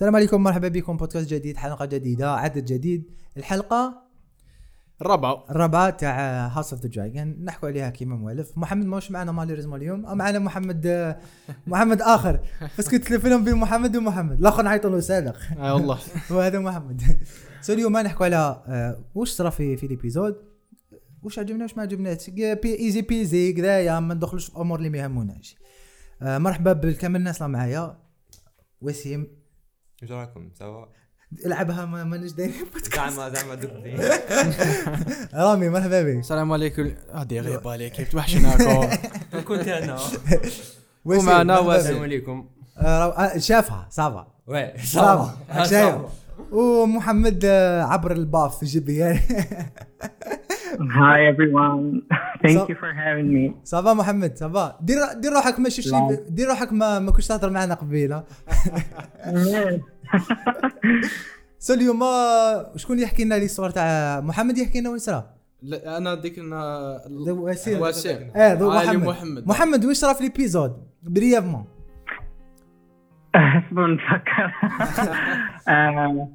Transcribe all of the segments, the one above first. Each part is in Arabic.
السلام عليكم مرحبا بكم. بودكاست جديد حلقة جديدة عدد جديد. الحلقة الرابعة الرابعه تاع House of the Dragon نحكوا عليها كيما موالف محمد ماهوش معنا malheureusement اليوم. معنا محمد محمد آخر. parce que تلفلهم بين محمد ومحمد. الآخر نعيط له صادق آه والله. وهذا محمد. So اليوم نحكوا على آه، واش صرا في في l'épisode واش عجبنا واش ما عجبناش؟ بي easy peasy كذايا ما ندخلوش في امور اللي ما يهموناش آه، مرحبا بالكامل الناس اللي معايا. وسيم. إيش رايكم سوا؟ العبها ما مانيش دايرين بودكاست زعما زعما دوك رامي مرحبا بك. السلام عليكم. هادي غيبة عليك. كيف توحشناكم؟ كنت أنا. ومعنا. السلام. عليكم. آه، آه، شافها صافا وي صافا شايف. ومحمد آه، عبر الباف في جبي Hi everyone. Thank So- you for having me. ça va محمد ça va دير دير روحك ما شفتش لا. دير روحك ما ما كنتش تهضر معنا قبيله So اليوم آه، شكون يحكي لنا لي صور تاع محمد يحكي لنا وين صرا لا، أنا ديك لنا ذو وسيم. وسيم آه ذو علي محمد محمد محمد وين صرا في l'épisode brièvement اصبر نفكر.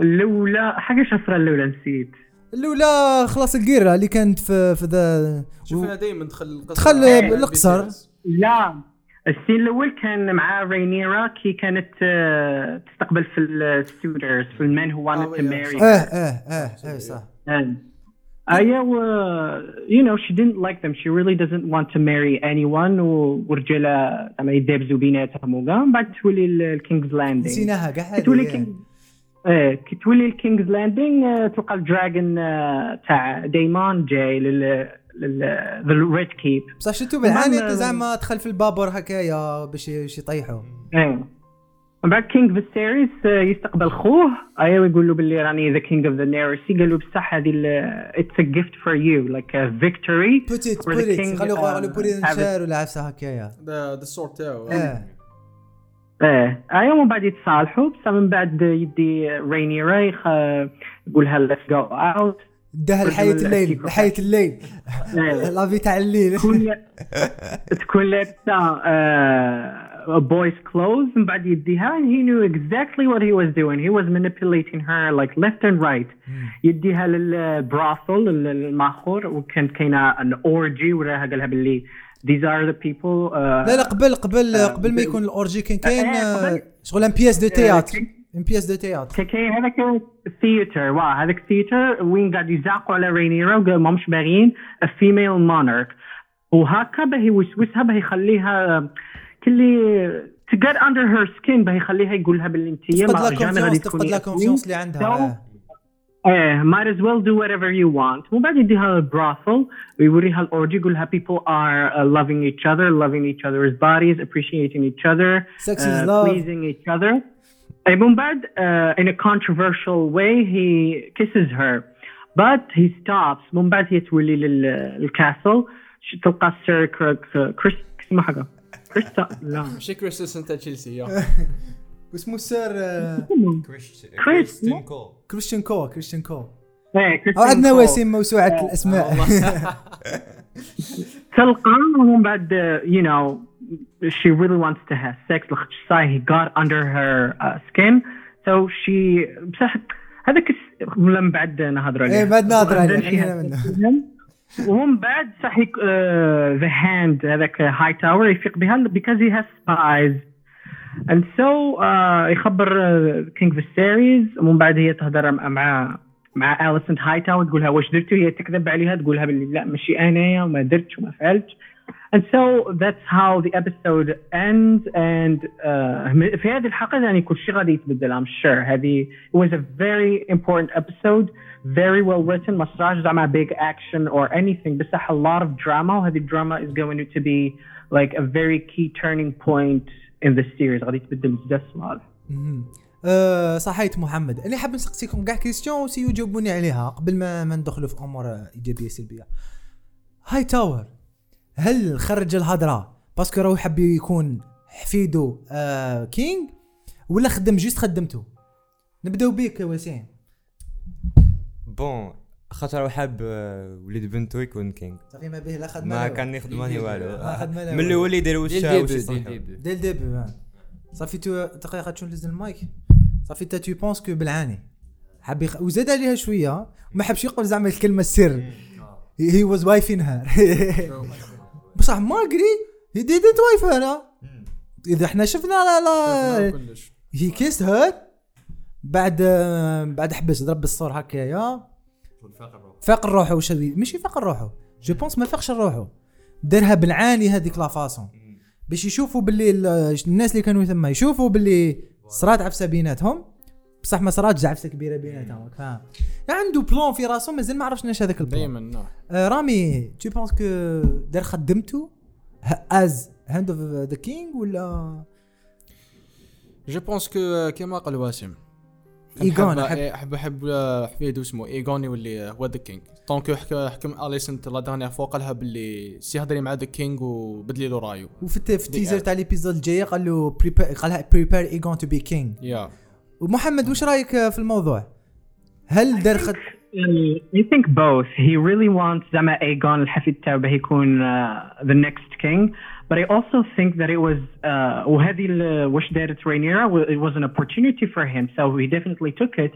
الاولى حاجة شفرة الاولى نسيت. الأولى خلاص القيرة اللي كانت في في ذا شوف أنا دائما ندخل القصر. دخل على القصر. BTS. لا. السين الأول كان مع رينيرا كي كانت آه، تستقبل في الستودرز في المن هو to yeah. marry. آه آه آه آه صح ايا و you know she didn't like them. She really doesn't want to marry anyone. ورجاله زعما يدابزوا بيناتهم. وكاع من بعد تولي الكينجز لاندينج نسيناها كاع تولي هذه. كينج إيه كي تولي الكينجز لاندينغ تلقى الدراجون آه، تاع دايمون جاي لل للريد كيب بصح شتو بالعاني زعما دخل في البابور هكايا باش يطيحوا إيه. من بعد كينج فيستيريس يستقبل خوه. ايوا يقول له باللي راني ذا كينج اوف ذا نيرسي قال له بصح هذه اتس ا جيفت فور يو لايك ا فيكتوري بوتيت For the بوتيت king, خلو uh, خلو it. نشار ولا عفسة هكايا. ذا الصور تاعو إيه. ايوا من بعد يتصالحوا بصح من بعد يدي رينيرا يخ يقولها let's go out داه لحياة الليل لحياة الليل. La vie تاع الليل تكون تكون لابسه boys clothes من بعد يديها and he knew exactly what he was doing. He was manipulating her like left and right. يديها لل brothel الماخور وكانت كاينة an orgy وراها قالها باللي these are the people uh, لا لا قبل قبل آه، قبل ما. يكون ال orgy كان كاين آه، آه،. شغل une pièce de théâtre كان- une pièce de théâtre كاين هذاك ال theatre واه هذاك ال theatre وين قاعد يزعقوا على رينيرا وقال ما مش باغيين female monarch وهكا باه يوسوسها باه يخليها كلي to get under her skin باه يخليها يقول لها باللي انت jamais غادي تفقد لا أسمي. confiance اللي عندها. ايه might as well do whatever you want ومن بعد يديها البراثل ويوريها الاورجي يقول لها people are uh, loving each other loving each other's bodies appreciating each other Sex is uh, love. pleasing each other أي من بعد uh, in a controversial way he kisses her but he stops من بعد هي تولي لل- للكاسل ش- تلقى سير كريس اسمه حاجه كريستا لا ماشي كريستنسن تاع تشيلسي يا. واسمه سير آه، كريستيان كريستيان كو كريستيان كو إيه عندنا كول. وسيم موسوعة الأسماء. تلقى ومن بعد uh, you know she really wants to have sex. لخاطش صاي he got under her uh, skin. So she بصح هذاك من بعد نهضروا عليه إيه بعد then عليه. ومن بعد صح the hand هذاك هاي تاور يفيق بها because he has spies. And so uh, يخبر King فيستيريز ومن بعد هي تهضر مع مع مع اليسنت هاي تاور تقولها واش درتو؟ هي تكذب عليها تقولها باللي لا ماشي انايا وما درتش وما فعلتش. And so that's how the episode ends. And uh, في هذه الحلقة يعني كل شيء غادي يتبدل I'm sure. هذه it was a very important episode very well written ما صراش زعما big action or anything بصح a lot of drama. وهذه الدراما is going to be like a very key turning point in the series غادي تبدل بزاف صوالح مهم. آه، صحيت محمد. أنا حاب نسقسيكم كاع question وسيو جاوبوني عليها. قبل ما ما ندخلوا في أمور إيجابية سلبية. هاي تاور هل خرج الهضرة parce que راهو حب يكون حفيدو آه King ولا خدم juste خدمته نبداو بيك وسيم. Bon خاطر حاب وليد بنتو يكون كينج صافي ما به لا خدمه ما كان يخدم ماني والو. من الأول يدير وش ديال وش ديبي يصلحو. ديال ديبي. ديال ديبي صافي تو دقيقة تشون لز المايك. صافي انت تو بونس كو بالعاني. حب يخ... وزاد عليها شوية ما حبش يقول زعما الكلمة السر. هي واز وايفين هير بصح مالغري هي ديدنت وايف هير إذا إحنا شفنا لا لا. كلش. هي كيست هير بعد بعد حبس ضرب بالصور هكايا فاق روحه. وش هذي ماشي فاق روحه. je pense ما فاقش روحه. دارها بالعاني هذيك la façon باش يشوفوا باللي ال- الناس اللي كانوا ثما يشوفوا باللي صرات عفسة بيناتهم. بصح ما صراتش عفسة كبيرة بيناتهم. فاهم عنده plan في راسه مازال ما عرفش ناش هذاك ال plan دائما نعم. آه رامي tu penses que دار خدمته as hand of the king ولا؟ je pense que كيما قال واسم إيغون، احب أحب- احب أحب حفيد اسمه ايغون يولي هو the king donc حكم اليسنت la dernière fois قالها باللي سي هضري مع the king وبدلي له رايو وفي الت- في ال teaser تاع l'épisode الجايه قال له prepare قالها prepare Aegon to be king yeah ومحمد وش رأيك في الموضوع؟ هل دار خد Uh, I think both. He really wants زعما Aegon الحفيد تاعو باه يكون uh, the next king. But I also think that it was uh, وهذه ال- واش دارت Rhaenyra wa- it was an opportunity for him, so he definitely took it.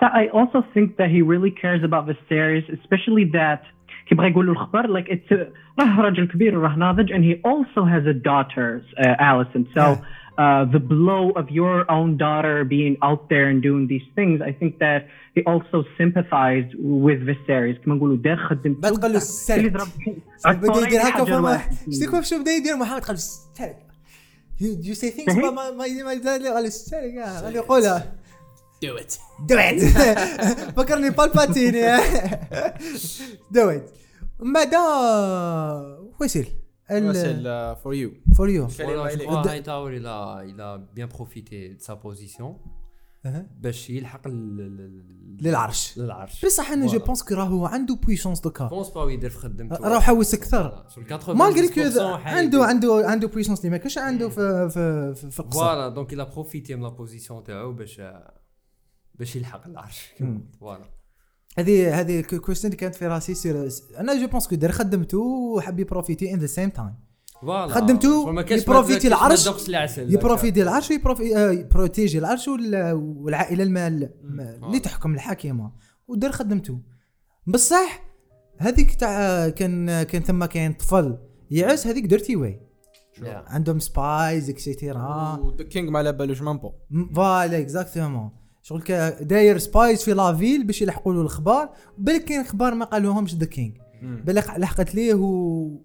So I also think that he really cares about the series, especially that كيبغى يقول له الخبر like it's a, راه راجل كبير وراه ناضج and he also has a daughter uh, Allison. So Yeah. Uh, the blow of your own daughter being out there and doing these things, I think that he also sympathized with Viserys. كما نقولوا دار خدمته بعد قال له السرد بدا يدير هكا فما الواحد. شتي كيف شو بدا يدير محمد قال السرد يو سي ثينكس ما ما ما قال له السرد قال يقولها دو ات دو ات فكرني بالباتيني دو ات من بعد ويسير فور يو فور يو a, il a bien profité de sa position. باش يلحق للعرش. للعرش بصح أنا جو. penses que راهو عنده puissance دوكا pense pas يدير في خدمته راه حوس أكثر Sur le 90% malgré que. عنده عنده عنده puissance اللي ما كانش عنده في في في, القصر voilà donc a profité من la position تاعو باش باش يلحق العرش فوالا هذه هذه كويستيون اللي كانت في راسي sûr أنا je pense que خدمته وحب ي profiter in the same time voilà. خدمته ي profiter العرش، ي profiter العرش آه، ي protéger العرش وال- والعائلة المال اللي تحكم الحاكمه ودار خدمته بصح هذيك تاع كان كان ثم كاين طفل يعس هذيك dirty way. عندهم spies et cetera the king ما على بالوش مامبو voilà exactement شغل كا- داير spies في la ville باش يلحقوا له الخبار بالك كاين أخبار ما قالوهمش the king بالك لحقت ليه و...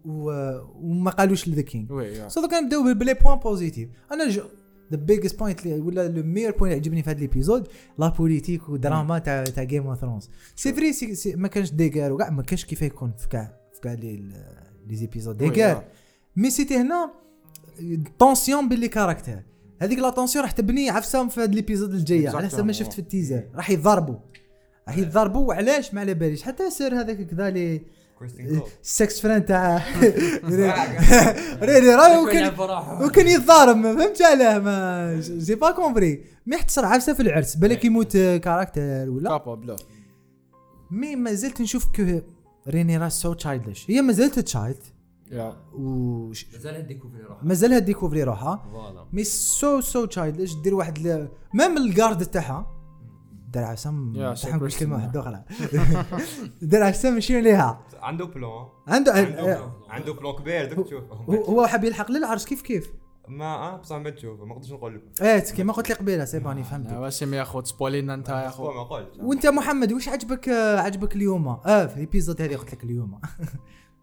و... وما قالوش ل the yeah. so دوكا نبداو ب les points positifs أنا je the biggest point ولا le meilleur point عجبني في هذا ال épisode la politique ودراما تاع تاع Game of Thrones c'est vrai c'est c'est ما كانش des guerres وكاع ما كانش كيف يكون في كاع في كاع les les épisodes oui، des guerres yeah. mais c'était هنا tension باللي caractère هذيك la tension راح تبني عفسهم في هذا ال épisode الجايه على حسب ما شفت في ال teaser. راح يضربوا راح يضربوا وعلاش؟ ما على باليش. حتى sûr هذاك كذا لي ال sex friend تاع ريلي راهو كان كان يلعب بروحه. وكان يتضارب. ما فهمتش علاه. ما جي با كومبري مي يحتصر عفسة في العرس. بالك يموت كاركتر ولا؟ كابا بلا مي ما زلت نشوف كو ريني راه سو تشايلدش هي ما زالت تشايلد و مازال ديكوفري روحه مازالها ديكوفري روحها فوالا. مي سو سو تشايلدش دير واحد. ميم الجارد تاعها. دار عسام سو كلمة. واحدة أخرى. دار عسام مشي ليها عنده بلون عنده عنده عنده بلون كبير دوك تشوف. هو- هو حاب يلحق للعرش كيف كيف؟ ما آه بصح ما تشوف. ما نقدرش نقول لكم إيه كيما قلت لي قبيلة. سي باني فهمت. واسم يا خو تسبولينا أنت يا خو ما قلت. وأنت محمد وش عجبك آه، عجبك اليوم؟ آه في الإبيزود هذه قلت لك اليوم.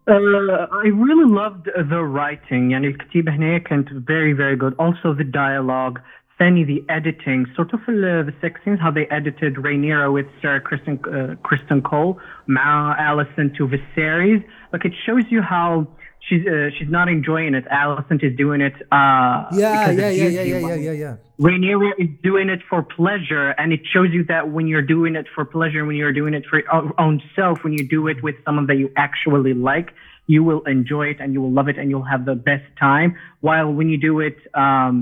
I really loved the writing. يعني الكتيبة هنا كانت very very good. Also the dialogue. ثاني the editing. Sort of the, the sex scenes how they edited Rhaenyra with Sarah Kristen uh, Kristen Cole مع Alicent to Viserys. Like it shows you how she's uh, she's not enjoying it. Alicent is doing it uh يا because يا of يا duty, يا يا while يا يا يا Rhaenyra is doing it for pleasure, and it shows you that when you're doing it for pleasure, when you're doing it for your own- own self, when you do it with someone that you actually like, you will enjoy it and you will love it and you'll have the best time. While when you do it um,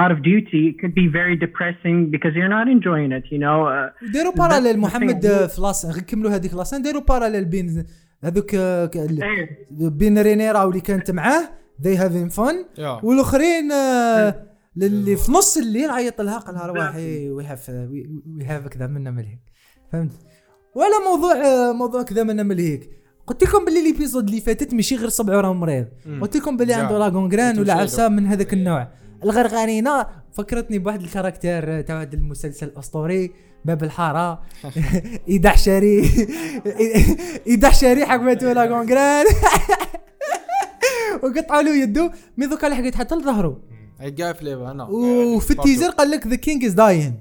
out of duty, it could be very depressing because you're not enjoying it. You know. Uh, داروا باراليل the محمد thing. آه، في لاس غير كملوا هذيك لاسين داروا باراليل بين هذوك آه، إيه. بين رينيرا واللي كانت معاه they having fun. yeah. والآخرين آه، للي في نص الليل عيط لها قال لها روحي we have we have كذا منا ملهيك فهمت؟ ولا موضوع موضوع كذا منا ملهيك قلت لكم باللي l'épisode اللي فاتت ماشي غير صبعه راه مريض. قلت لكم باللي. عنده la gangrène قلت ولا عفسه من هذاك النوع. الغرغرينه فكرتني بواحد ال caractère تاع واحد المسلسل الأسطوري باب الحارة. ايدح شاري ايدح شاري حكمته la gangrène وقطعوا له يده. mais دوكا لحقت حتى لظهره. high fever أنا وفي ال teaser قال لك the king is dying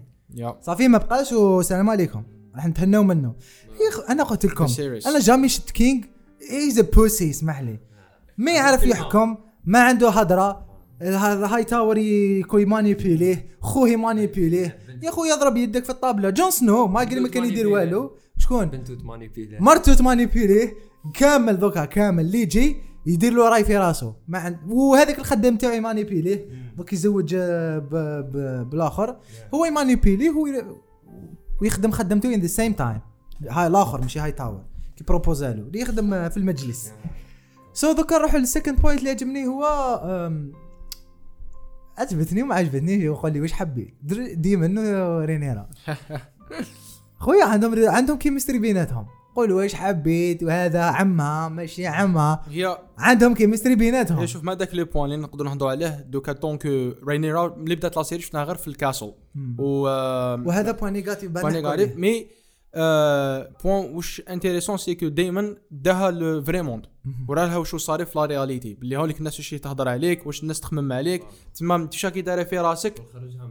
صافي ما بقاش والسلام عليكم. راح نتهناو منه. أنا قلت لكم. أنا jamais شفت king is a pussy اسمح لي. ما يعرف يحكم. ما عنده هضره هذا هاي تاور يكون manipulé خوه manipulé يا خو يضرب يدك في الطابلة. جون سنو ما قال ما كان يدير والو. شكون؟ بنتو ت manipuler مرتو ت manipuler ه كامل ذوكا كامل. اللي يجي يدير له راي في راسه ما عند وهذاك الخدام تاعو ي manipuler ه دوك يزوج آه،. بالآخر. هو ي manipuler ه هو ويخدم خدمته in the same time هاي الآخر ماشي هاي تاور. كي proposé لو اللي يخدم في المجلس. so دوكا نروح لل second point اللي عجبني. هو عجبتني وما عجبتنيش وقال لي واش حبيت؟ ديما رينيرا. خويا عندهم عندهم chemistry بيناتهم. قول واش حبيت؟ وهذا عمها ماشي عمها هي عندهم chemistry بيناتهم. هي شوف ما داك le point اللي نقدروا نهضروا عليه. دوكا donc رينيرا ملي بدات la série شفناها غير في ال castle. و وهذا point négatif point négatif. mais point واش intéressant c'est que دائما داها le vrai monde ورا لها واش صاري في la réalité باللي هوليك الناس واش تهضر عليك واش الناس تخمم عليك تما انت شاكي دايره في راسك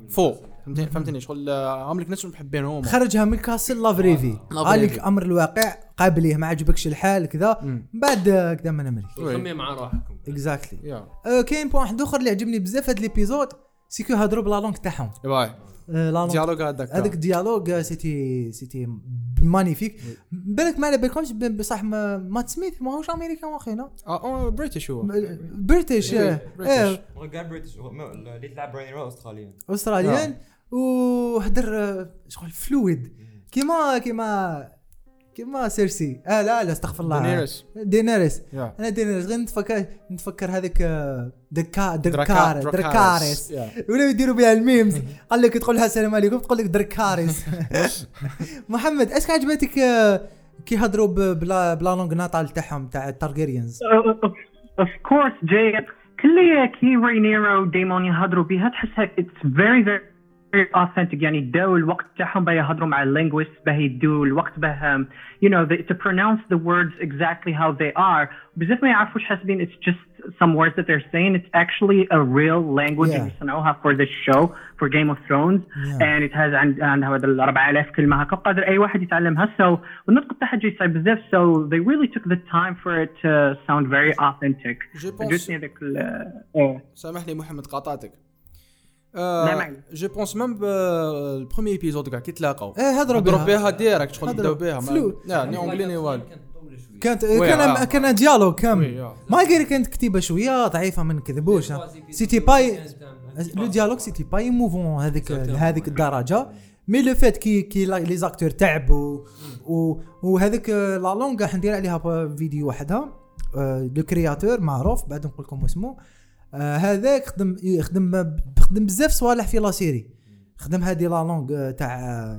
فوق فهمتني شغل آه، هم لك ناس محبينهم خرجها من كاسل لا قال لك فريفي. أمر الواقع قابليه ما عجبكش الحال كذا. مم. بعد آه، كذا ما نمري وي. خمي مع روحكم اكزاكتلي يا كاين بوان واحد آخر اللي عجبني بزاف هاد ليبيزود سيكو هضروا بلا لونغ تاعهم. ديالوغ هذاك هذاك الديالوج آه، سيتي سيتي مانيفيك بالك ما على بالكمش بصح ما- مات سميث ماهوش امريكان واخينا آه بريتش هو بريتش إيه، آه، بريتش. اللي تلعب رينيرا استراليا استراليان وهدر شغل فلويد كيما كيما كيما سيرسي. آه لا لا استغفر الله. دينيرس دينيريس. يا أنا دينيريس. غير نتفكر نتفكر هذاك آه، دكا دركار دركاريس يا. ولاو يديروا بها الميمز. قال لك تقول لها السلام عليكم تقول لك دركاريس محمد اسك عجبتك آه، كي هضروا ب la ب la langue natale تاعهم تاع ال Targaryens of course جاي كل كي رينيرو و Daemon يهضروا بها تحسها it's very very authentic يعني داو الوقت تاعهم باه يهضروا مع اللينغويست باه يدوا الوقت باه um, you know they, to pronounce the words exactly how they are بزاف ما يعرفوش حاسبين it's just some words that they're saying it's actually a real language Yeah. اللي صنعوها for this show for Game of Thrones Yeah. and it has عند عندها هذا ال 4000 كلمه هكا قادر اي واحد يتعلمها so والنطق تاعها جاي صعيب بزاف so they really took the time for it to sound very authentic جو بونس عجبتني هذاك ال- ايه سامحني محمد قاطعتك عليك. je pense même ال premier épisode كاع كي تلاقاو إيه هضروا هضروا بها بها direct شغل. بداو بها. لا ni anglais ni والو كانت كان آه. كان dialogue oui، كامل آه. ما قال كانت كتيبه شوية ضعيفه ما نكذبوش. c'était pas le dialogue c'était pas mauvais هذيك لهذيك الدرجه mais le fait que que la- les acteurs تعبوا و- وهذيك la langue راح ندير عليها فيديو وحدها آه، le créateur معروف بعد نقول لكم اسمه آه، هذاك خدم يخدم خدم بزاف صوالح في la série خدم هذه la langue آه، تاع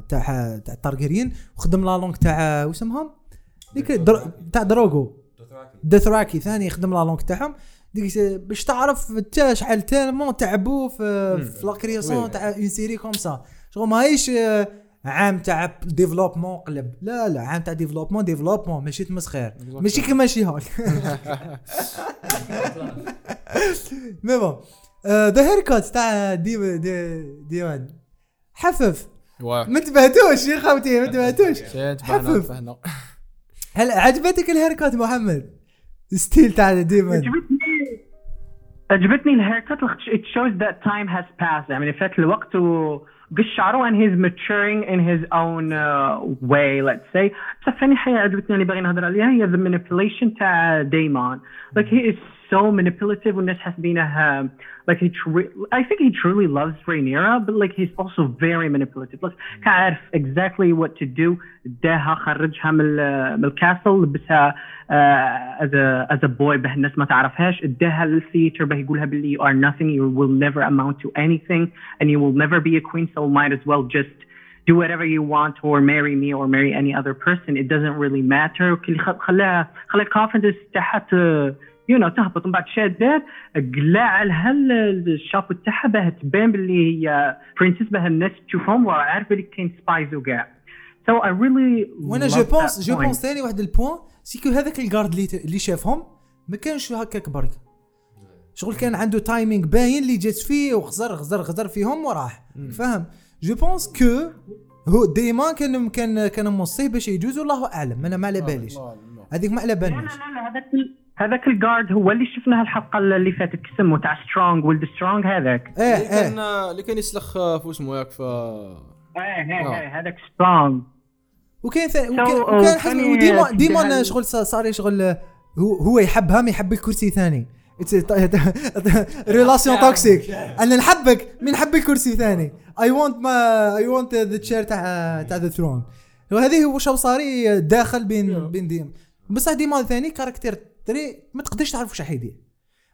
تاع تاع التارجيريين وخدم la langue تاع واسمهم ديك در- تاع دروغو. Dothraki ثاني يخدم la langue تاعهم. ديك باش تعرف تا شحال tellement تعبوا في في la création. تاع une série comme ça. شغل ماهيش آه، عام تاع ديفلوبمون قلب. لا لا عام تاع ديفلوبمون ديفلوبمون ماشي تمسخير ماشي كيما شي هول مي بون ذا هير كات تاع دي دي ديوان. حفف. ما انتبهتوش يا خوتي ما انتبهتوش شيت حفف. هل عجبتك الهير كات محمد؟ ستيل تاع ديمون عجبتني عجبتني الهيركت it shows that time has passed. يعني فات الوقت وقش شعره and he's maturing in his own uh, way let's say بصح ثاني حاجة عجبتني اللي باغي نهضر عليها هي the manipulation تاع دايمون like he is so manipulative والناس حاسبينه like he tr- I think he truly loves Rhaenyra but like he's also very manipulative like كان عارف exactly what to do داها خرجها من ال- من الكاسل لبسها uh, as a as a boy به الناس ما تعرفهاش اداها للثيتر به يقولها باللي you are nothing you will never amount to anything and you will never be a queen so might as well just do whatever you want or marry me or marry any other person it doesn't really matter كل خ- خلاها خلى الكونفدنس تاعها You know تهبط. من بعد شادات قلع لها ال- الشابو تاعها باه تبان باللي هي princess باه الناس تشوفهم وعارفة اللي كاين spies وكاع. So I really وأنا je pense je point. pense ثاني واحد ال point c'est que هذاك ال guard اللي اللي شافهم ما كانش هكاك برك شغل كان عنده timing باين اللي جات فيه وغزر غزر غزر فيهم وراح. فاهم؟ je pense que هو ديما كان كان كان موصيه باش يجوز والله أعلم. أنا ما على باليش. هذيك ما على لا لا بالناش لا هذاك هذاك ال guard هو اللي شفناه الحلقة اللي فاتت كسمه تاع سترونج ولد سترونج هذاك. إيه اللي كان إيه. اللي كان يسلخ آه، في اسمه ياك ف إيه إيه آه. إيه هذاك وكان, uh, وكان حسب وديما ديما شغل صار شغل هو هو يحبها ما يحب الكرسي ثاني. relation toxique أنا نحبك من نحب الكرسي ثاني. I want ما I want the chair تاع تاع the throne وهذه هو شو صاري داخل بين بين Daemon بصح Daemon ثاني caractère très ما تقدرش تعرف واش راح يدير.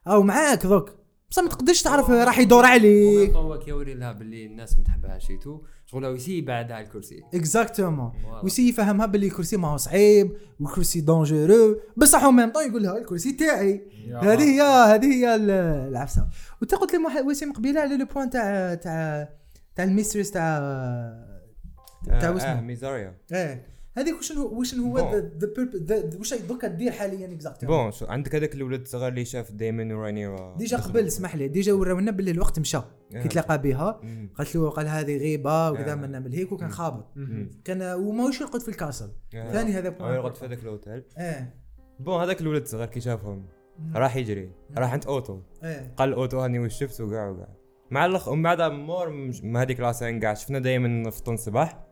أو معاك ذوك. بصح ما تقدرش تعرف راح يدور عليك. هو كيوري لها باللي الناس ما تحبهاش تو شغل هو يسي يبعد على الكرسي exactement. ويسي يفهمها باللي الكرسي ما هو صعيب والكرسي dangereux بصح au même temps يقول لها الكرسي تاعي. هذه هي هذه هي ال- العفسة. وانت قلت لي وسيم قبيلة على le point تاع تاع تاع ال mistress تاع تاع آه واسمه ميزاريا إيه. هذيك وش هو وش هو. ذا واش دوكا دير حاليا exactement bon شو عندك هذاك الولد الصغير اللي شاف Daemon وراينيرا déjà قبل اسمح لي déjà وراونا باللي الوقت مشى كي تلاقى بها. قالت له قال هذه غيبة وكذا آه. من نعمل هيك وكان خابط. كان وماهوش يرقد في ال castle. آه. ثاني هذا هو يقعد في هذاك الأوتيل. إيه. bon هذاك الولد الصغير كي شافهم راح يجري. راح عند أوتو. قال أوتو هاني وش شفت؟ وكاع وكاع مع الاخ ومن بعد مور هذيك la scène كاع شفنا Daemon في الصباح.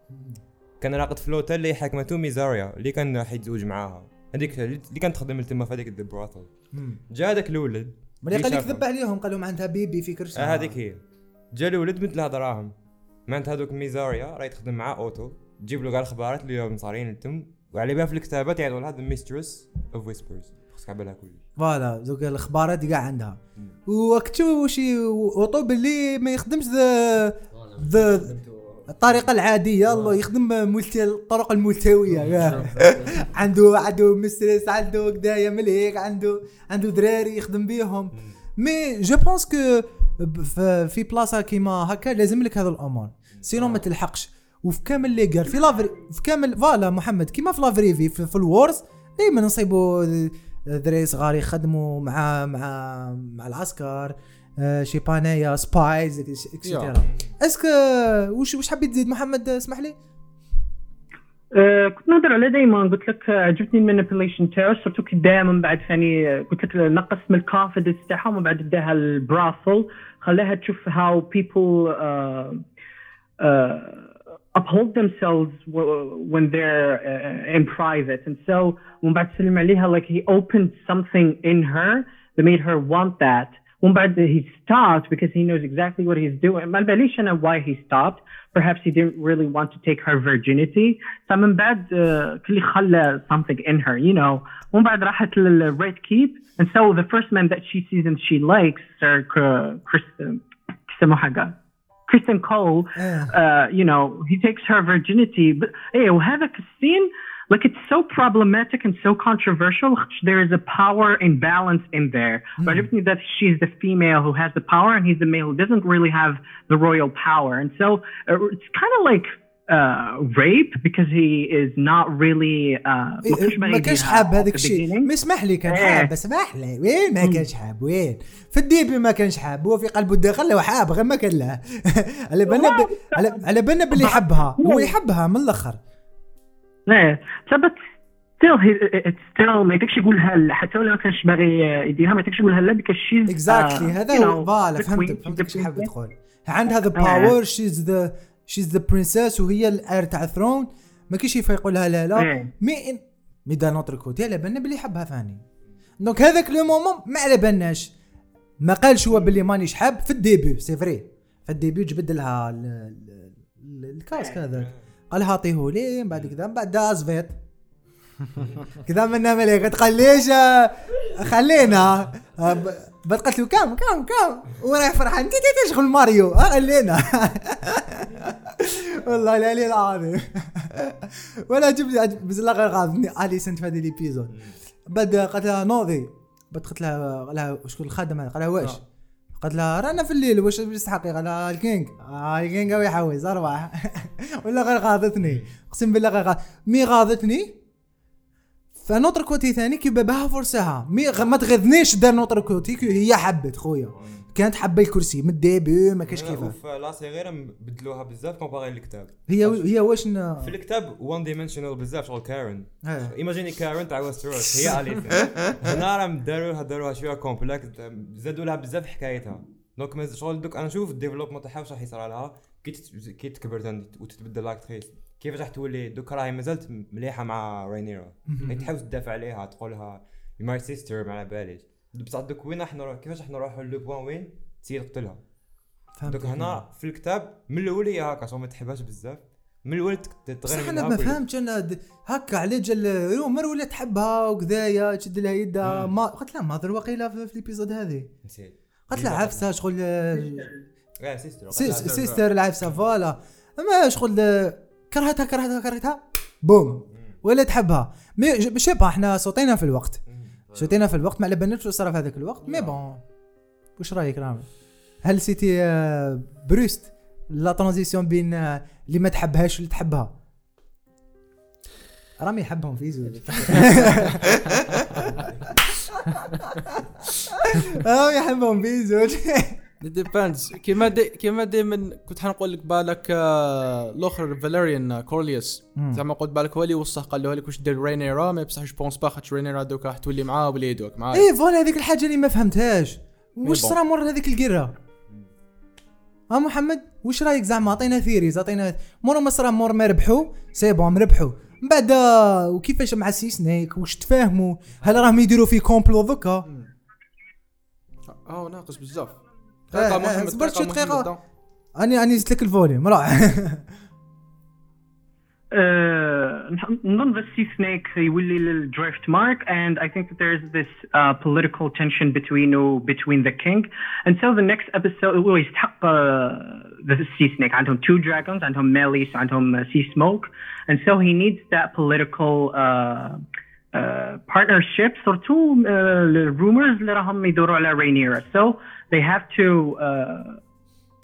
كان راقد في الأوتيل اللي حكمته ميزاريا اللي كان راح يتزوج معاها. هذيك اللي كانت تخدم تما في هذيك البراثل. جا هذاك الولد ملي قال لك. ذب عليهم قال لهم عندها بيبي في كرسي. آه هذيك هي. جا الولد مثل لها دراهم معناتها هذوك ميزاريا راهي تخدم مع أوتو. تجيب له كاع الاخبارات اللي راهم صارين التم وعلى بالها في الكتابات يعطوا لها ذا ميسترس اوف ويسبرز خصك على بالها كلش. فوالا دوك الاخبارات كاع عندها. وكتو وشي اوطو باللي ما يخدمش ذا ذا الطريقة العادية الله يخدم ملتي الطرق الملتويه ياه. عنده عنده mistress عنده كدايا مليك عنده عنده دراري يخدم بيهم. mais je pense que في بلاصة كيما هكا لازم لك هذا الأمور sinon ما تلحقش. وفي كامل لي قال في la vraie vie كامل voilà محمد كيما في la vraie vie في, في ال wars دائما نصيبوا دراري صغار يخدموا مع مع مع العسكر. آه، شي بانايا spies et cetera est-ce que وش وش حبيت تزيد؟ محمد اسمح لي؟ آه، كنت نهضر على دائما قلت لك آه، عجبتني ال manipulation تاعو surtout كي داها من بعد ثاني قلت لك نقص من ال confidence تاعها ومن بعد داها ال brothel خلاها تشوف how people uh, uh, uphold themselves w- when they're uh, in private. And so ومن بعد سلم عليها like he opened something in her that made her want that. ومن بعد he stopped because he knows exactly what he's doing ما باليش انا why he stopped perhaps he didn't really want to take her virginity فمن بعد uh, كل خلى something in her you know ومن بعد راحت لل red keep and so the first man that she sees and she likes are uh, Kristen يسموه حاجة Kristen Cole آه. uh, you know, he takes her virginity. But hey, وهذاك السين like it's so problematic and so controversial. There is a power imbalance in there. But عجبتني that she's the female who has the power and he's the male who doesn't really have the royal power. And so uh, it's kind of like uh, rape because he is not really uh, ما كانش باغي ما كانش يديرها حاب at هذاك the الشيء beginning. ما اسمح لي كان إيه. حاب اسمح لي وين ما كانش حاب وين في الديبي ما كانش حاب هو في قلبه الداخل هو حاب غير ما كان له على بالنا ب... على, على بالنا باللي يحبها هو يحبها من الاخر إيه but still he it's still ما يقدرش يقولها لا. حتى لو ما كانش باغي يديرها ما يقدرش يقولها لا because she's exactly هذا هو voilà. the فهمتك فهمتك the إيش حاب princess. تقول. عندها the power she's the she's the princess وهي ال heir تاع ال throne ما كاينش يفيقوا لها لا لا. إيه. mais mais d'un autre côté على بالنا باللي يحبها ثاني. donc هذاك le moment ما على بالناش. ما قالش هو باللي مانيش حاب في ال début c'est vrai في ال début جبد لها ال- ال- ال- الكاسك هذاك. قال لها عطيه لي من بعد كذا من بعد داز فيت. كذا منها مليك قال ليش آه، خلينا. آه، بعد قالت له كام كام كام وراح فرحان تي تي تشغل ماريو. آه، خلينا. والله العلي العظيم. ولا جبت بس الله غير غاضني الي سنت في هذه الإبيزود. بعد قالت لها نوضي. بعد قلت لها قال لها شكون الخادم هذا؟ قال لها واش. قالت لها رانا في الليل واش تستحقي قال لها الكينج آه الكينج هو يحوز أربع ولا غير غاضتني. أقسم بالله غير غاض. مي غاضتني؟ فنوتر كوتي ثاني كي باباها فرسها مي ما تغذنيش دار نوتر كوتي هي حبت خويا. كانت حابة الكرسي من الديبي ما كاش كيفاه وفي لا صغيره بدلوها بزاف كومباري الكتاب هي هي واش ن... في الكتاب وان ديمنشنال بزاف شغل كارن. ايماجيني كارن تاع ويستروس هي اليسا هنا راهم داروها داروها شوية complexe زادوا لها بزاف حكايتها. donc شغل دوك أنا نشوف ال développement تاعها واش راح يصرى لها كي تكبر وتتبدل l'actrice كيفاش راح تولي؟ دوك راهي مازالت مليحة مع رينيرا هي تحاول تدافع عليها تقولها my sister ما على باليش. بصح دوك وين نروح كيفاش راح نروحوا le point وين؟ تسير تقتلها فهمت دوك هنا في الكتاب من الأول هي هكا ما تحبهاش بزاف. من الأول تغير أنا ما فهمتش أنا هكا على جال rumor ولا تحبها وكذايا تشد لها يدها. ما قلت لها mother وقيله في, في ال episode هذه؟ نسيت. قلت لها عفسة شغل sister sis- sister العفسه voilà. ما شغل كرهتها كرهتها كرهتها بوم. ولا تحبها. mais bah إحنا صوتينا في الوقت. صوتينا في الوقت ما على بالناش شو صرا في هذاك الوقت mais bon واش رأيك رامي؟ هل c'était آه، brusque la transition بين آه، اللي ما تحبهاش واللي تحبها؟ رامي يحبهم في زوج. رامي يحبهم في زوج. depends كيما دي كيما دائما كنت حنقول لك بالك آه، الأخر فاليريان كورليوس مم. زعما قلت بالك هو اللي وصح قال له لك واش دير رينيرا mais بصح je pense pas خاطر رينيرا دوكا راح تولي معاه وليدوك معاه إيه voilà هذيك الحاجة اللي ما فهمتهاش. واش. صرا مور هذيك القرة؟ ها محمد واش رايك زعما؟ عطينا theories عطينا مور ما صرا مور ما ربحوا c'est bon ربحوا من بعد آه، وكيفاش مع Sea Snake واش تفاهموا هل راهم يديروا في complot ذكا آه ناقص بزاف. آه، دقيقة آه، محمد صبر شي دقيقة دقيقة. محمد اني اني زدت لك الفوليوم راح Uh, none of the sea snake يولي للدريفت mark and I think that there is this uh, political tension between between the king and so the next episode هو يستحق uh, the sea snake عندهم two dragons عندهم Melis عندهم uh, sea smoke and so he needs that political uh, uh, partnership surtout uh, rumors اللي راهم يدوروا على Rhaenyra so they have to uh,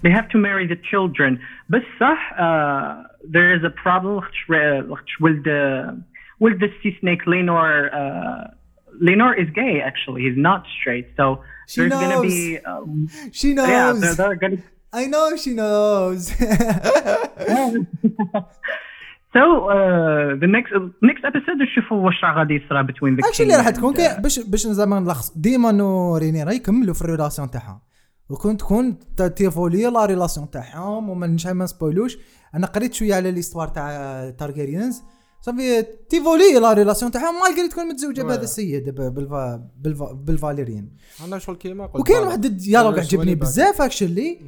they have to marry the children بس صح uh, there is a problem خاطش خاطش ولد ولد the sea snake Lenor uh, Lenor is gay actually he's not straight so She there's gonna knows. be um, شي yeah they're, نوز they're gonna اي نو شي نوز so uh, the next next episode نشوفوا واش راه غادي يصرى between the اكشلي king راح تكون باش باش زعما نلخص. ديما ورينيرا يكملوا في الريلاسيون تاعهم وكون تكون تيفولي la relation تاعهم وما نش ما نسبويلوش. أنا قريت شوية على l'histoire تاع تارجيريانز صافي تيفولي la relation تاعهم malgré تكون متزوجة بهذا. السيد ب- بالفا بالفا بالفاليريان. عندنا شغل كيما قلت وكاين. واحد ال dialogue عجبني. بزاف actually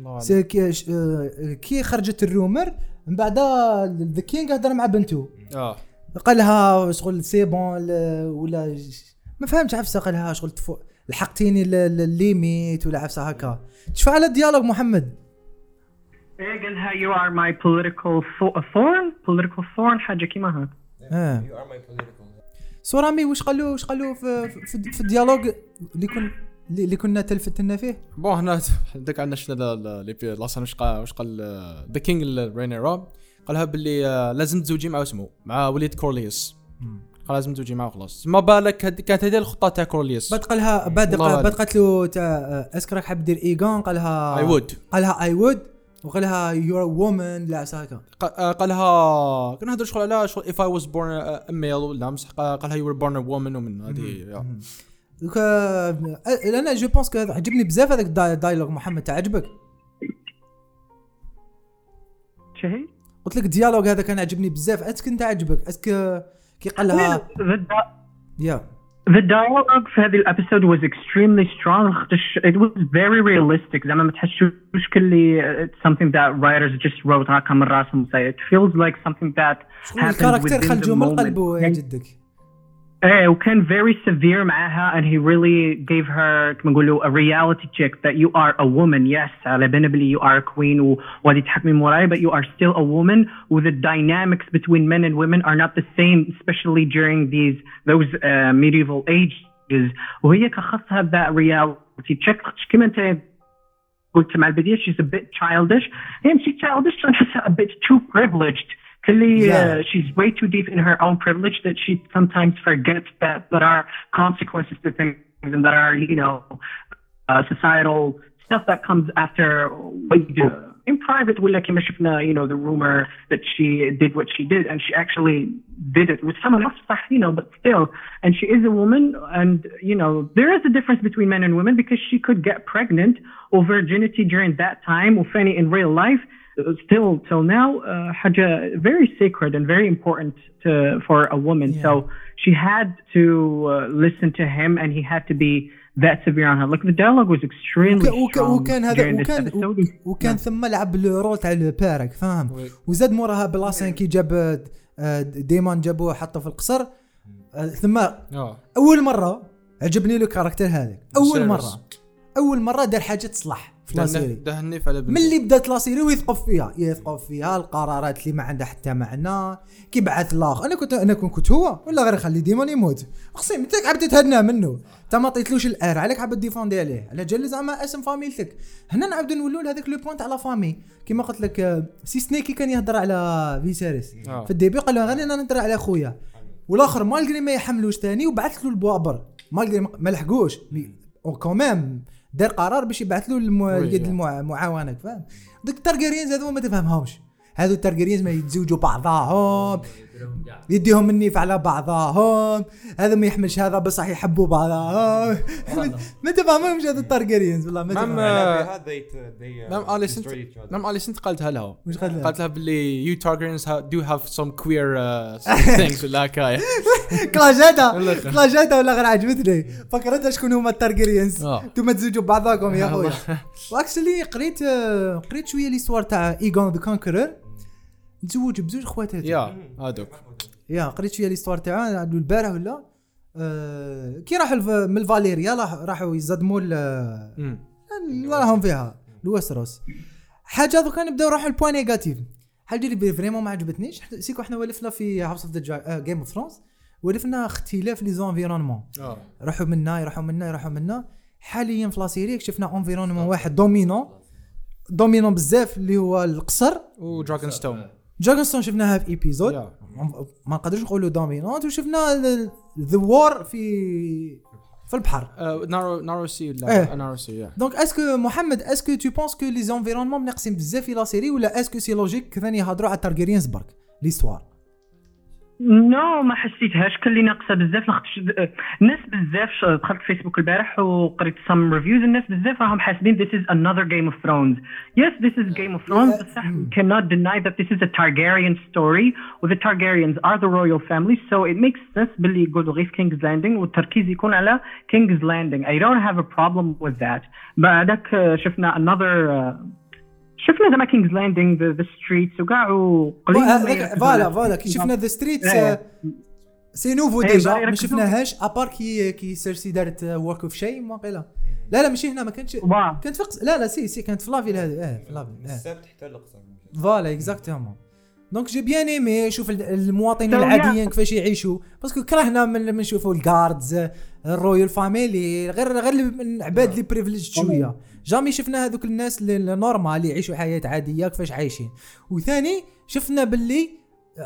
آه، كي خرجت ال rumor من بعد the king هضر مع بنته آه. قال لها شغل c'est bon ولا ما فهمتش عفسة قال لها شغل تفو لحقتيني ال- ال- ال limite ولا عفسة هكا. تشوف على ال dialogue محمد. إيه، قالها you are my political thorn thorn political thorn حاجة كيما هكا. آه. You are my political سورامي واش قالوا واش قالوا في, في, في ال dialogue اللي كن اللي كنا تلفت لنا فيه؟ bon هنا عندك عندنا شنو اللي لاصلا واش قال واش قال the king رينيرا قالها باللي آه، لازم تزوجي مع اسمه مع وليد كورليوس. قال لازم تزوجي معه خلاص. ما بالك كانت هذه الخطة تاع كورليوس. بعد قالها بعد. بعد قالت له تاع est-ce que راك حاب دير ايجون قالها I would قالها I would وقالها your woman لا هكا. قالها كنا نهضر شغل على شغل if I was born a male ولا قال- قالها born a woman ومن هذه آه، أنا je pense que عجبني بزاف هذاك ال dia- ال dialogue محمد تاع عجبك؟ شهي؟ قلت لك الديالوج هذا كان عجبني بزاف اسك أنت عجبك؟ اسك كي قال لها the, يا. The dialogue في هذه الابيسود was extremely strong it was very realistic. زعما ما تحسوش كلي it's something that writers just wrote هكا من راسهم it feels like something that happened within the خرجوا من moment. قلبه يا جدك؟ ايه وكان very severe معاها and he really gave her كما نقولوا a reality check that you are a woman yes على بالنا بلي you are a queen و- وغادي تحكمي موراي but you are still a woman و the dynamics between men and women are not the same especially during these those uh, medieval ages وهي كخصها that reality check خاطش كيما انت قلت مع البداية she's a bit childish هي ماشي childish نحسها a bit too privileged Clearly, uh, yeah. uh, she's way too deep in her own privilege that she sometimes forgets that there are consequences to things and that are, you know, uh, societal stuff that comes after what you do. In private, Willa Kim Shifna, you know, the rumor that she did what she did, and she actually did it with someone else, you know, but still. And she is a woman, and, you know, there is a difference between men and women because she could get pregnant or virginity during that time, or Fanny in real life. Still till now uh, حاجة very sacred and very important to, for a woman Yeah. so she had to uh, listen to him and he had to be that severe on her like the dialogue was extremely strong وكان هذا during this وكان episode وكان ثم لعب ال rôle تاع ال père فاهم. وزاد موراها بلاصه كي جاب آه، ديمون جابوه حطه في القصر آه، ثم آه اول مره عجبني له ال character هذاك اول. مره اول مره دار حاجة تصلح في la série ده النيف على بنته من اللي بدات la série ويثقف فيها؟ يثقف فيها القرارات اللي ما عندها حتى معنى كي بعث الاخ أنا كنت أنا كنت هو ولا غير خلي ديمون يموت. اقسم أنت حاب تتهنى منه. أنت ما عطيتلوش الار عليك حاب défendi عليه. على جال زعما اسم فاميلتك. هنا نعاودو نولوا لهذاك le point على famille. كيما قلت لك آه، c'est سنيكي كان يهضر على فيسيريس آه. في ال début قال له غير أنا نهضر على خويا. والآخر malgré ما يحملوش ثاني وبعث له البوابر. malgré ما- ما لحقوش. quand même دار قرار باش يبعث له اليد المعاونة فاهم دوك التارجيريانز هذو ما تفهمهمش. هذو التارجيريانز ما يتزوجوا بعضاهم. يديهم النيف على بعضهم. هذا ما يحملش هذا بصح يحبوا بعضهم. ما تفهمهمش هذو التارجيريانز والله ما même- تفهم آه، uh, même Alicent même Alicent قالتها لها وش قالت لها؟ قالت لها باللي you Targaryens do have some queer things ولا هكايا كلاجاتا. كلاجاتا ولا غير عجبتني فكرتها شكون هما التارجيريانز آه. انتوما تزوجوا بعضاكم يا خويا واكشلي قريت آه، قريت شوية l'histoire تاع Aegon the Conqueror تزوج بزوج خواتات يا هذوك يا قريت شوية l'histoire تاعها عندو البارح ولا؟ آه كي راحوا الف- من الفاليريا راح- راحوا يصدموا راهم فيها الوستروس. حاجة دوكا نبداو نروحوا ال points négatifs. حاجة اللي vraiment ما عجبتنيش؟ c'est que إحنا ولفنا في House of the Game of Thrones ولفنا اختلاف les environnements. آه. راحوا منا يروحوا منا يروحوا منا. حاليا في la série شفنا environnement واحد dominant dominant بزاف اللي هو القصر. و Dragonstone Dragonstone شفناها في épisode. ما نقدرش نقولوا dominant وشفنا the war في في البحر. آه، Narrow Narrow Sea إيه. لا؟ Narrow Sea donc est-ce que محمد est-ce que tu penses que les environnements ناقصين بزاف في la série ولا est-ce que c'est logique ثاني يهضروا على التارجيريانز برك l'histoire non ما حسيتهاش كان اللي ناقصه بزاف لاخاطش ذ- الناس بزاف دخلت فيسبوك البارح وقريت some reviews الناس بزاف راهم حاسبين this is another Game of Thrones yes this is Game of Thrones. بصح cannot deny that this is a Targaryen story و the Targaryens are the royal family so it makes sense باللي يقولوا غير King's Landing والتركيز يكون على King's Landing I don't have a problem with that بعدك آه، شفنا another آه، شفنا King's Landing the, the streets وكاع وقليل voilà voilà كي شفنا the street إيه. c'est nouveau إيه، déjà ما. شفناهاش à part كي كي سيرسي دارت walk of shame ما قيله لا لا ماشي هنا ما كانتش. كانت في لا لا سي سي كانت في la ville هذه. آه في la ville السبت حتى الاقصر voilà exactement donc j'ai bien aimé شوف ال- المواطنين. العاديين كيفاش يعيشوا. parce que كرهنا من من نشوفوا ال guards ال royal family غير غير العباد اللي privilégiés شوية. jamais شفنا هذوك الناس اللي ال normal اللي يعيشوا حياة عادية كيفاش عايشين. وثاني شفنا باللي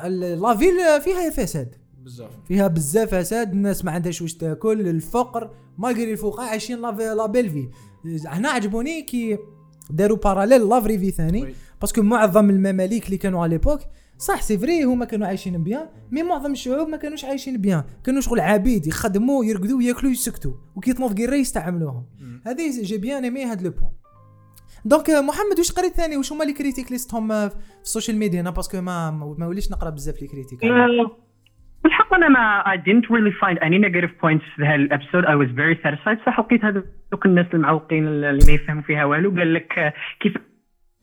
ال- la ville فيها فساد. بزاف. فيها بزاف فساد الناس ما عندهاش واش تاكل الفقر malgré الفقراء عايشين la belle vie هنا عجبوني كي داروا parallèle la vraie vie ثاني. parce que معظم المماليك اللي كانوا على l'époque صح c'est vrai هما كانوا عايشين bien mais معظم الشعوب ما كانوش عايشين bien. كانوا شغل عبيد يخدموا يرقدوا ياكلوا يسكتوا وكي تنوض قيرة يستعملوهم هذه j'ai bien aimé هاد le point donc آه، محمد واش قريت ثاني؟ واش هما les critiques ليستهم آه، في ال social media أنا parce que ما ما وليش نقرأ بزاف les critiques آه، والحق أنا ما I didn't really find any negative points في هال episode I was very satisfied. صح لقيت هذوك الناس المعوقين اللي ما يفهموا فيها والو قال لك آه،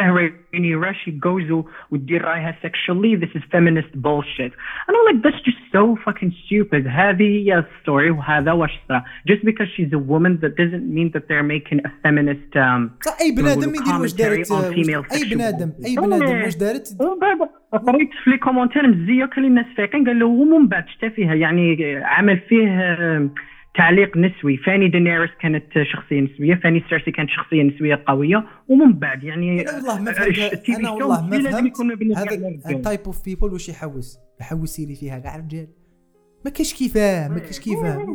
كيف ريني راشي goes وتدير رايها sexually this is feminist bullshit and I'm like that's just so fucking stupid هذه هي الستوري وهذا واش صار just because she's a woman that doesn't mean that they're making a feminist um, صح اي بنادم يدير واش دارت commentary on female اي بنادم اي sexuality. بنادم واش دارت ومن بعد قريت في لي كومونتير مزيه كل الناس فايقين قال له ومن بعد شتا فيها يعني عمل فيه آه، تعليق نسوي. فاني دينيريس كانت شخصية نسوية فاني سيرسي كانت شخصية نسوية قوية ومن بعد يعني أنا والله ما آه، فهمت. أنا والله ما فهمت. هذا. ال type of people واش يحوس؟ يحوس يلي فيها كاع رجال ما كاش كيفاه ما كاش مش كيفاه.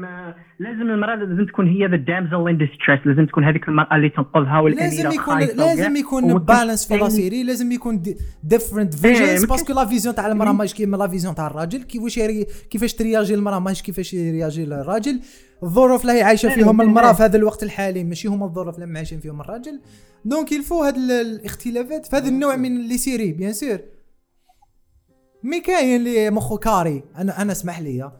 ما لازم المرأة لازم تكون هي the damsel in distress لازم تكون هذيك المرأة اللي تنقذها والاميره لازم يكون لازم. يكون balance في la série لازم يكون different إيه، visions parce que la vision تاع المرأة ماهيش كيما la vision تاع الراجل. كيفاش كيفاش ت réagi المرأة؟ ماهيش كيفاش ي réagi الراجل. الظروف اللي هي عايشة فيهم المرأة في هذا الوقت الحالي ماشي هما الظروف اللي عايشين فيهم الراجل. donc il faut هاد ال- الاختلافات في هذا النوع من les séries bien sûr mais كاين اللي مخو carré. أنا أنا اسمح لي.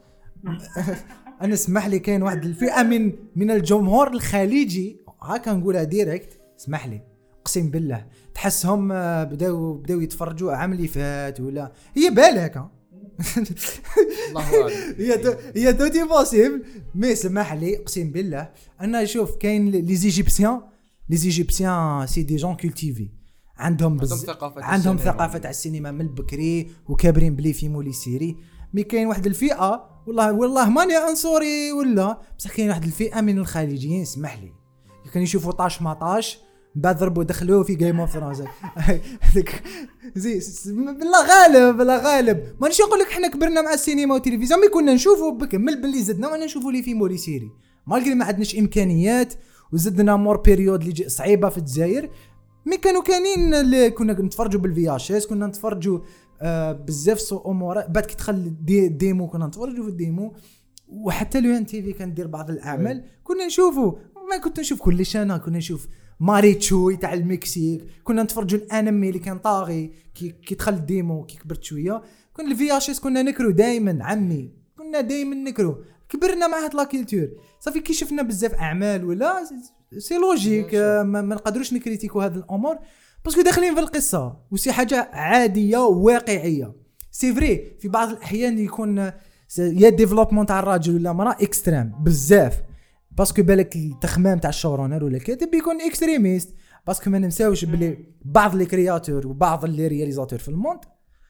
أنا اسمح لي كاين واحد الفئة من من الجمهور الخليجي. هاكا نقولها direct اسمح لي. أقسم بالله. تحسهم آه، بداو بداو يتفرجوا عام اللي فات ولا هي بالك الله هي tout- هي tout est possible mais سمح لي أقسم بالله. أنا شوف كاين les Égyptiens les Égyptiens c'est des gens cultivés عندهم بز... ثقافة تاع عندهم. ثقافة تاع السينما من بكري وكابرين ب les films و les séries. mais كاين واحد الفئة. والله والله ماني عنصري ولا. بصح كاين واحد الفئة من الخليجيين اسمح لي. كانوا يشوفوا طاش ما طاش بعد ضربوا دخلوه في Game of Thrones زي بالله غالب بالله غالب. مانيش نقول لك حنا كبرنا مع السينما والتلفزيون mais كنا نشوفوا بكمل باللي زدنا وأنا نشوفوا les films و les séries. malgré ما عندناش إمكانيات وزدنا mauvaise période اللي صعيبة في الجزائر. mais كانوا كاينين اللي كنا نتفرجوا بال VHS كنا نتفرجوا آه بزاف ces amours. بعد كي دخل les démos كنا نتفرجوا في ال démo. وحتى لو ENTV كان دير بعض الأعمال. كنا نشوفوا ما كنت نشوف كلش انا كنا نشوف ماري تشوي تاع المكسيك. كنا نتفرجوا الأنمي اللي كان طاغي. كي كي دخل ال démo كي كبرت شوية. كنا ال VHS كنا نكرو دائما عمي. كنا دائما نكرو. كبرنا مع هاد la culture صافي كي شفنا بزاف أعمال ولا c'est logique آه، ما نقدروش ن critiquer هاد الأمور. parce que داخلين في القصة و c'est حاجة عادية وواقعية. c'est vrai في بعض الأحيان يكون يا développement تاع الراجل ولا مرا extrême بزاف. parce que بالك التخمام تاع ال showrunner ولا الكاتب يكون extrémiste parce que ما ننساوش بلي بعض les créateurs وبعض les réalisateurs في ال monde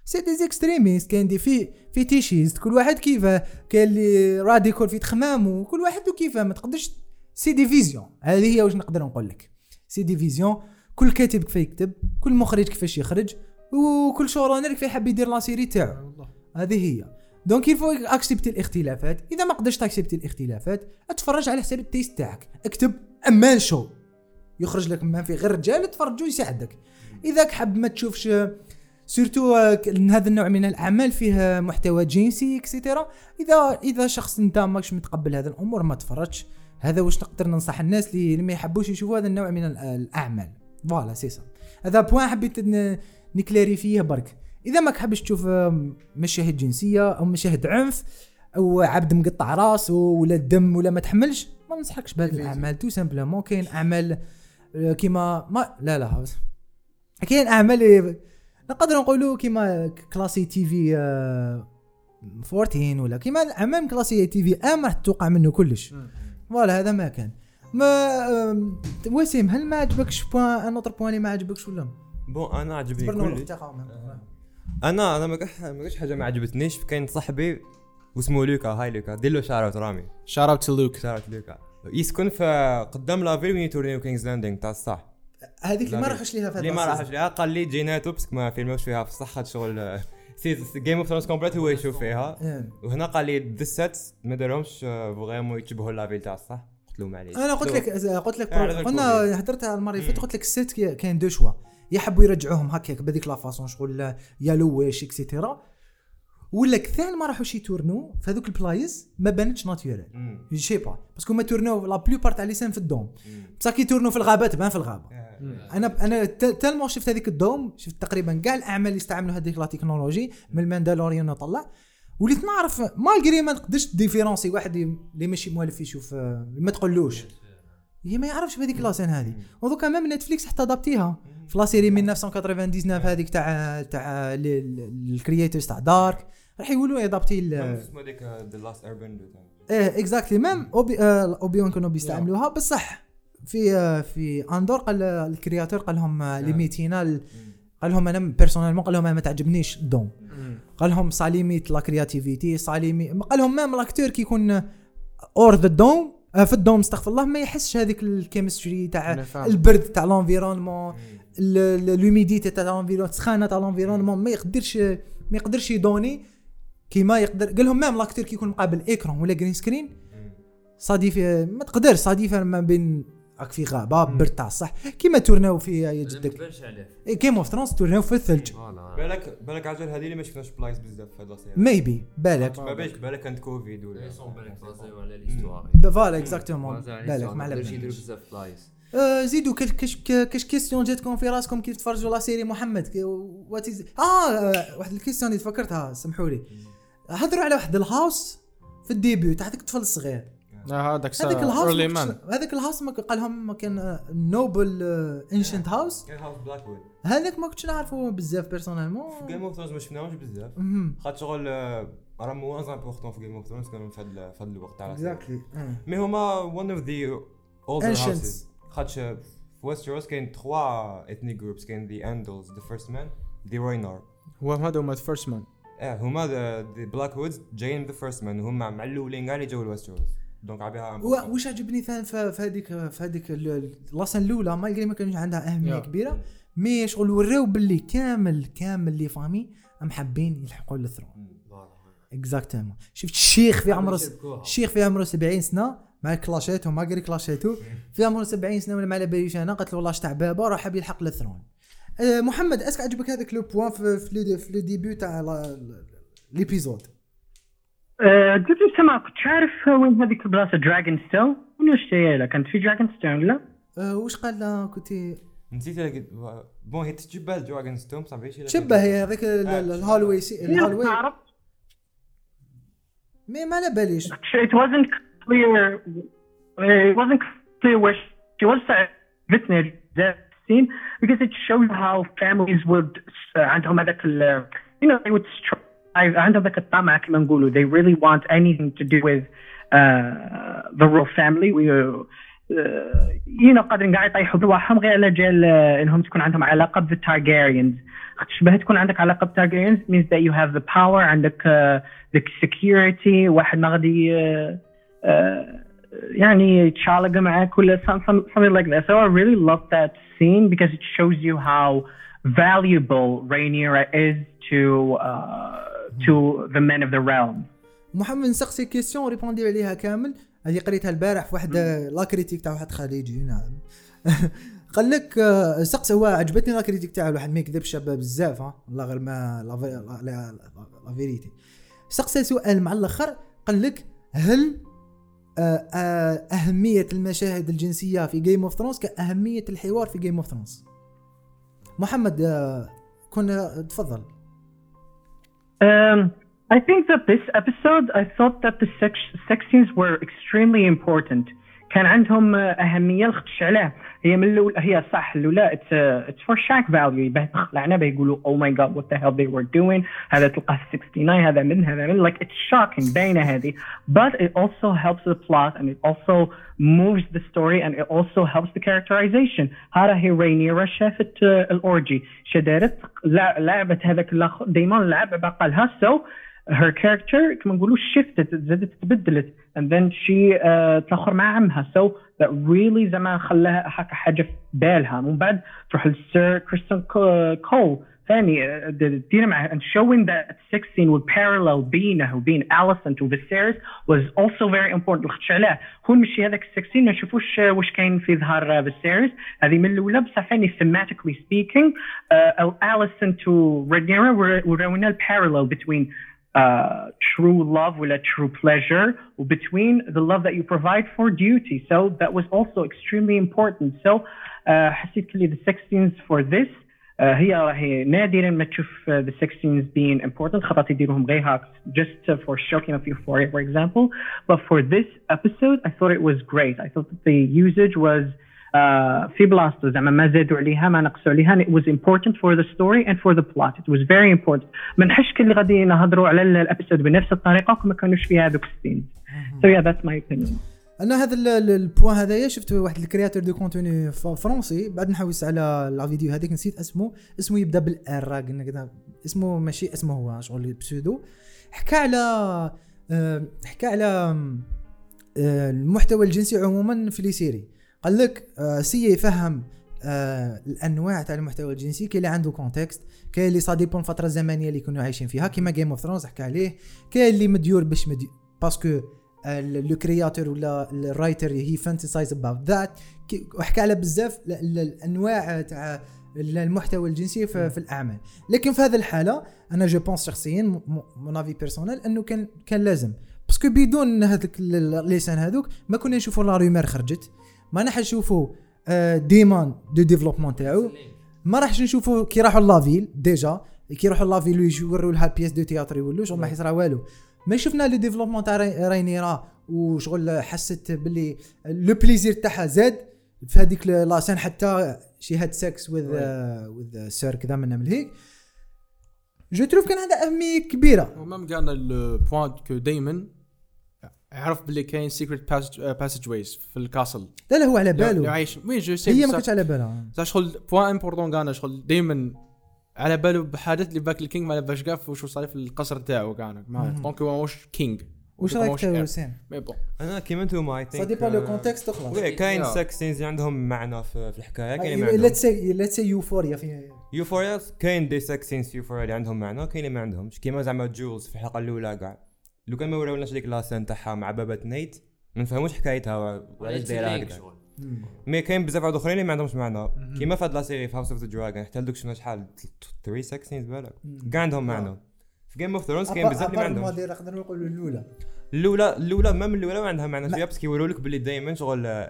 c'est des extrémistes كاين des fé fétichistes كل واحد كيفاه. كاين اللي radical في تخمامه كل واحد وكيفاه. ما تقدرش c'est des visions هذه هي واش نقدر نقول لك. c'est des visions كل كاتب كيف يكتب كل مخرج كيفاش يخرج وكل showrunner كيف يحب يدير la série تاعو. هذه هي. donc il faut accepter الاختلافات. إذا ما قدرتش ت accepter الاختلافات اتفرج على حساب ال taste تاعك. اكتب أمان شو يخرج لك ما في غير رجال تفرج ويساعدك. إذا حاب ما تشوفش surtout هذا النوع من الأعمال فيه محتوى جنسي et cetera إذا إذا شخص أنت ماكش متقبل هذه الأمور ما تفرجش. هذا واش نقدر ننصح الناس اللي ما يحبوش يشوفوا هذا النوع من ال- الأعمال. voilà c'est ça هذا point حبيت ن- ن clarifier برك. إذا ما حبش تشوف مشاهد جنسية أو مشاهد عنف أو عبد مقطع راس ولا دم ولا ما تحملش ما ننصحكش بهذه الأعمال. tout simplement كاين أعمال آه، كيما ما لا لا كاين أعمال اللي نقدر نقولوا كيما classés TV آه، 14 ولا كيما الاعمال classés TV-MA راح توقع منه كلش. voilà هذا ما كان. mais وسيم هل ما عجبكش point un autre point اللي ما عجبكش ولا bon أنا عجبني كل قام. أنا أنا ما كاش ما كاش حاجة ما عجبتنيش. كاين صاحبي واسمه لوكا. هاي لوكا. دير له شارع رامي. شار اوت تو لوك شارع لوكا. يسكن في قدام لافيل وين يتورنيو كينجز لاندينغ تاع الصح. هذيك اللي ما راحش ليها في اللي ما. راحش ليها. قال لي جيناتو بس ما فيلموش فيها. في الصح شغل جيم اوف ثرونز كومبليت هو يشوف فيها. إيه. وهنا قال لي ذا سيتس ما دارهمش فريمون يتشبهوا لافيل تاع الصح. قلت له معليش أنا قلت لك قلت لك آه، على قلنا الكوفيد. هدرت على المرة اللي فاتت قلت لك الست كي- كاين دو شوا. يحبوا يرجعوهم هكاك بهذيك لا فاسون شغل يا لواش اكسيتيرا ولا كثان ما راحوش يتورنو في هذوك البلايص ما بانتش ناتورال مم. جي با باسكو ما تورنو لا بلوبار تاع ليسان في الدوم. بصح كي tourner و في الغابه تبان في الغابة. أنا أنا tellement شفت هذيك ال dôme شفت تقريبا كاع الأعمال اللي استعملوا هذيك la technologie من The Mandalorian طلع وليت نعرف malgré ما نقدرش différencier واحد اللي ماشي مؤلف يشوف آه، ما تقولوش. هي ما يعرفش بهذيك la scène هذه. ودوكا même Netflix حتى adapter ها في la série 1999 هذيك تاع تاع ال creators تاع Dark. راح يقولوا adapter اسمه هذيك The Last Airbender إيه en: exactly même Obi Obi-Wan كانوا بيستعملوها. بصح في آه، في Andor قال ال créateur قال لهم limité نا قال لهم أنا personnellement قال لهم أنا ما تعجبنيش. الدون قال لهم ça limite la créativité ça limite قال لهم même l'acteur كي يكون or the dome في ال dôme استغفر الله ما يحسش هذيك ال chemistry تاع البرد تاع l'environnement l'humidité تاع l'environ السخانة تاع l'environnement ما يقدرش ما يقدرش يدوني كيما يقدر. قال لهم ميم لاكتور كي يكون مقابل إيكرون ولا جرين سكرين صادي ما تقدرش صادي ما بين راك في غابه برد تاع الصح كيما تورناو في يا جدك كيم اوف ثرونز تورناو في الثلج بالك بالك عجل هذه اللي ما شفناش بلايص بزاف في هذا ميبي بالك ما بالك بالك كانت كوفيد ولا فوالا اكزاكتومون بالك ما على بالك زيدوا كاش كاش كيستيون جاتكم في راسكم كيف تفرجوا لا سيري محمد what آه واحد ال question اللي تفكرتها سمحوا لي هضروا على واحد ال house في ال début تاع هذاك الطفل الصغير هذاك هذاك ال house هذاك ال house قال لهم كان noble ancient house كان House Blackwood هذاك ما كنتش نعرفه بزاف personnellement في جيم of Thrones ما شفناهوش بزاف. خاطر شغل راه moins important في Game of Thrones كانوا في هذا الوقت تاع exactly mais هما one of the older houses خاطر في Westeros كاين trois ethnic groups كاين the Andals the First Men the Rhoynar هو هذا هما ذا فيرست مان آه هما the Blackwoods جايين the First Men هما مع الأولين كاع اللي جاو ل Westeros donc عبيها واش عجبني ثاني في هذيك في هذيك la scène الأولى ما ما كانش عندها أهمية كبيرة mais شغل وراو باللي كامل كامل les familles أم حابين يلحقوا لل throne exactement شفت الشيخ في عمره الشيخ في عمره 70 سنة مع كلاشيتو ما قري كلاشيتو في عمره 70 سنة ولا ما على باليش أنا قالت له والله تاع بابا راه حاب يلحق لل throne أه محمد est-ce que عجبك هذاك le point في, في, في le début تاع l'épisode قلت لي سمع كنت عارف وين هذيك البلاصة؟ Dragonstone وين واش كانت في Dragonstone لا. أه واش قال لا كنت نسيت bon هي تشبه Dragonstone صافي شي تشبه هي هذاك الهالوي الهالوي مي ما على باليش. It wasn't clear it wasn't clear where she was. That scene because it showed how families would عندهم هذاك you know they would strive عندهم ذاك الطمع كما نقولوا they really want anything to do with uh, the royal family we يو نو قادرين كاع يطيحوا برواحهم غير على جال انهم تكون عندهم علاقه بالتارجيريانز تشبه تكون عندك علاقه بالتارجيريانز means that you have the power عندك uh, the security واحد ما غادي uh, uh, يعني يتشالق معك ولا something like that so I really love that scene because it shows you how valuable Rhaenyra is to uh, to the men of the realm. محمد نسقسي question و répondez عليها كامل. هذه قريتها البارح في واحد لا كريتيك تاع واحد خليجي نعم. قال لك آه، سقس هو عجبتني la critique تاعو الواحد ما يكذبش بزاف ها. والله غير ما la vérité سقسى سؤال مع الآخر قال لك هل آه، آه، أهمية المشاهد الجنسية في Game of Thrones كأهمية الحوار في جيم اوف ثرونز محمد كنا تفضل. Um, I think that this episode, I thought that the sex, sex scenes were extremely important. كان عندهم اهميه لخطش عليه هي من الأول هي صح. الاولى it's it's for shock value باه تخلعنا باه يقولوا oh my God what the hell they were doing هذا تلقاه 69 هذا من هذا من. Like it's shocking. باينة هذه. But it also helps the plot and it also moves the story and it also helps the characterization. هذا هي رينيرا شافت ال orgy. شدارت لعبت هذاك دائما لعب بقى لها so her character كما نقولوا shifted زادت تبدلت. And then she uh, تأخر مع عمها. So that really زعما خلاها هكا حاجة في بالها. من بعد تروح للسير كريستون كول. ثاني دير معه and showing that sex scene would parallel بينه وبين Alicent و Viserys was also very important. لخاطش علاه هو نمشي هذاك ال sex scene ما نشوفوش واش كاين في ظهر Viserys. هذه من الأولى بصح ثاني thematically speaking uh, Alicent و Rhaenyra. وراونا البارallel between uh, true love a true pleasure between the love that you provide for duty. So that was also extremely important. So uh, حسيت the sex scenes for this آه، هي راهي نادرا ما تشوف ذا sex scenes being important خاطر يديروهم غير هاك just for showing of euphoria for example but for this episode I thought it was great I thought that the usage was uh, في بلاصتو زعما ما زادوا عليها ما نقصوا عليها. It was important for the story and for the plot. It was very important. ما نحسش كي اللي غادي نهضروا على ال episode بنفس الطريقة وما كانوش فيها هذوك ال scenes so yeah that's my opinion. أنا هذا ال point هذايا شفت واحد ال créateur de contenu français بعد نحوس على la vidéo هذيك نسيت اسمه. اسمه يبدأ بال R قلنا كذا اسمه ماشي اسمه هو شغل pseudo حكى على آه، حكى على آه، المحتوى الجنسي عموما في les séries. قال لك آه، سي يفهم الأنواع تاع المحتوى الجنسي كاين اللي عنده contexte كاين اللي ça dépend الفترة الزمنيه اللي يكونوا عايشين فيها. كيما Game of Thrones حكى عليه كاين اللي مديور باش مديور parce que le créateur ولا ال writer he fantasizes about that وحكى على بزاف الأنواع تاع المحتوى الجنسي في, في الأعمال. لكن في هذه الحالة أنا je pense شخصيا mon avis personnel أنه كان كان لازم. parce que بدون هذوك les scènes هذوك ما كنا نشوفوا لا رومير خرجت. ما راح نشوفوا ديمان le développement تاعو. ما راحش نشوفوا كي راحوا la ville déjà كي يروحوا la ville يوروا لها pièce de théâtre يولوا شغل ما يصرى والو. ما شفنا le développement تاع رينيرا وشغل حست باللي le plaisir تاعها زاد. في هذيك la scène حتى she had sex with وذ سير كذا من من هيك. جو تروف كان عندها أهمية كبيرة. ومام قالنا البوان كو دايما عرف باللي كاين سيكريت باسج ويز في الكاسل. لا لا هو على باله. عايش وي جو سي؟ هي ما كانتش على بالها شغل بوان امبورطون قالنا شغل دائما على باله بحادث اللي باك الكينج ما باش قاف وشو صار في القصر تاعو كان. دونك هو مش كينج واش رايك في حسين؟ مي بون أنا كيما أنتم اي ثينك سا ديبا لو كونتكست خلاص وي كاين سكس سينز عندهم معنى في, الحكاية كاين ليتس see let's see Euphoria في Euphoria كاين des sex scenes في Euphoria اللي عندهم معنى كاين اللي ما عندهمش. كيما زعما جولز في الحلقة الأولى كاع. لو كان ما وراوناش ديك la scène تاعها مع بابا نيت ما نفهموش حكايتها وعلاش دايرة هكذا. mais كاين بزاف عاد اخرين اللي ما عندهمش معنى. كيما في هاد la série في House of the Dragon حتى دوك شنو شحال؟ 3 sex scenes بالك. كاع عندهم معنى. في Game of Thrones كاين بزاف اللي ما عندهمش. نقدر نقولوا الأولى. الاولى الأولى ما من الأولى ما عندها معنى. شوية بس كيوروا لك باللي دائما شغل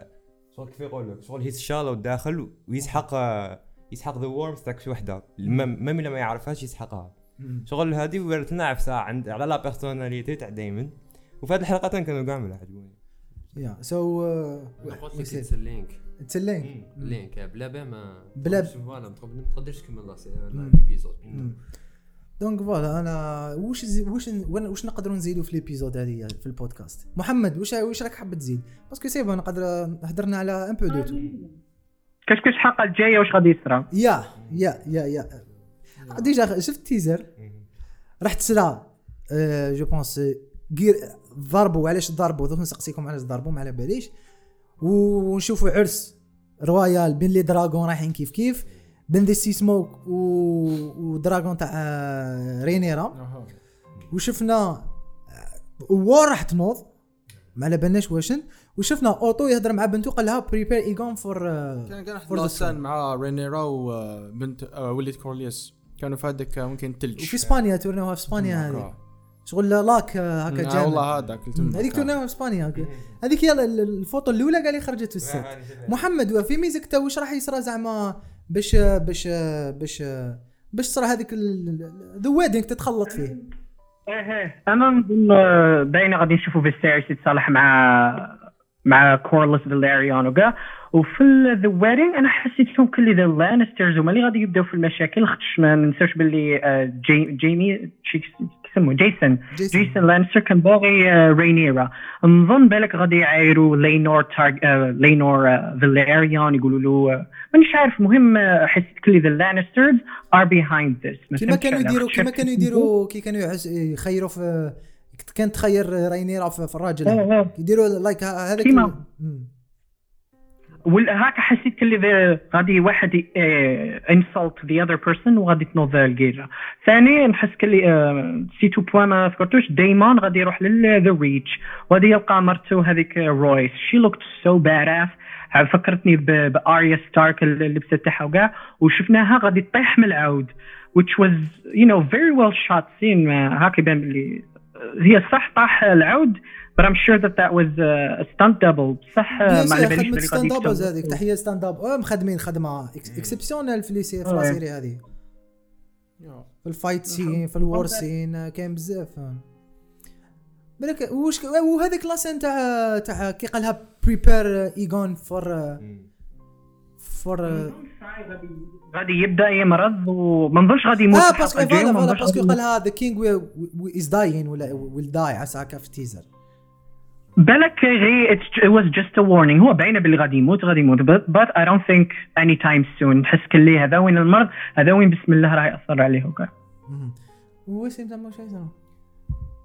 شغل كيف يقول لك؟ شغل هيز شالو داخل ويسحق يسحق ذا وورمز تاع شي وحدة. ما الا ما يعرفهاش يسحقها. شغل هذه ورت لنا عفسه عند على لا بيرسوناليتي تاع دايما. وفي هذه الحلقتين كانوا كاع ملاح عجبوني. يا سو اتس لينك اتس لينك لينك بلا با ما بلا فوالا ما تقدرش تكمل ليبيزود دونك فوالا أنا واش واش واش نقدروا نزيدوا في ليبيزود هذه في البودكاست؟ محمد واش واش راك حاب تزيد؟ parce que c'est bon نقدر هضرنا على un peu de tout كاش كاش الحلقة الجاية؟ واش غادي يصرى يا يا يا يا. déjà شفت teaser راح تصرى je pense غير ضربوا علاش ضربوا دوك نسقسيكم علاش ضربوا ما على باليش. ونشوفوا عرس royal بين les dragons رايحين كيف كيف بين ذي سي سموك و... و dragon تاع رينيرا. وشفنا وور راح تنوض. ما على بالناش واشن. وشفنا اوتو يهضر مع بنته قال لها بريبير ايغون فور كان كان واحد مع رينيرا وبنت وليد كورليوس كانوا في هذاك ممكن ثلج وفي إسبانيا تورناوها في إسبانيا هذه. شغل لاك هكا جامد. والله هذاك هذيك تورناوها في إسبانيا هذيك هي الفوطو الأولى قال لي خرجت في السيت محمد في ميزك تو واش راح يصرى زعما؟ باش باش باش باش تصرى هذيك the wedding تتخلط فيه. إيه أنا نظن باينه غادي نشوفوا فيسيريس يتصالح مع مع كورلس فيلاريون وكاع وفي the wedding أنا حسيت فيهم كل the لانسترز هما اللي غادي يبداو في المشاكل خاطش ما ننساوش باللي جي جيمي يسموه جيسون. جيسون. لانستر كان باغي رينيرا. نظن بالك غادي يعايروا لينور تارج لينور فيلاريون يقولوا له مانيش عارف. المهم حسيت كل the لانسترز are behind this كيما كانوا يديروا كيما كانوا يديروا كي كانوا يخيروا في كانت تخير رينيرا في الراجل. يديروا like هذاك هاك حسيت كلي غادي واحد insult the other person وغادي تنوض القيرة. ثاني نحس كلي c'est un point ما فكرتوش دايما غادي يروح لل the Reach وغادي يلقى مرته هذيك رويس she looked so bad فكرتني باريا ستارك اللبسه تاعها وكاع. وشفناها غادي تطيح من العود which was you know very well shot scene. هاك يبان بلي هي صح طاح العود but I'm sure that that was uh, a stunt double. بصح ما على باليش باللي stunt يكتب. هذيك تحية stand up. مخدمين خدمة exceptionnelle في les sé- في أه. la série هذه. في ال fight scene في ال war scene كاين بزاف. بالك وش وهذيك la scène تاع تاع كي قالها prepare ايغون for for غادي يبدأ يمرض وما نظنش غادي يموت آه parce que voilà parce que. قالها the king is dying ولا will die عسى هكا في ال teaser. بالك it's- it was just a warning. هو باينة باللي غادي يموت غادي يموت. But, but I don't think anytime soon. نحس كلي هذا وين المرض هذا وين بسم الله راه يأثر عليه وكا تما شي يسمى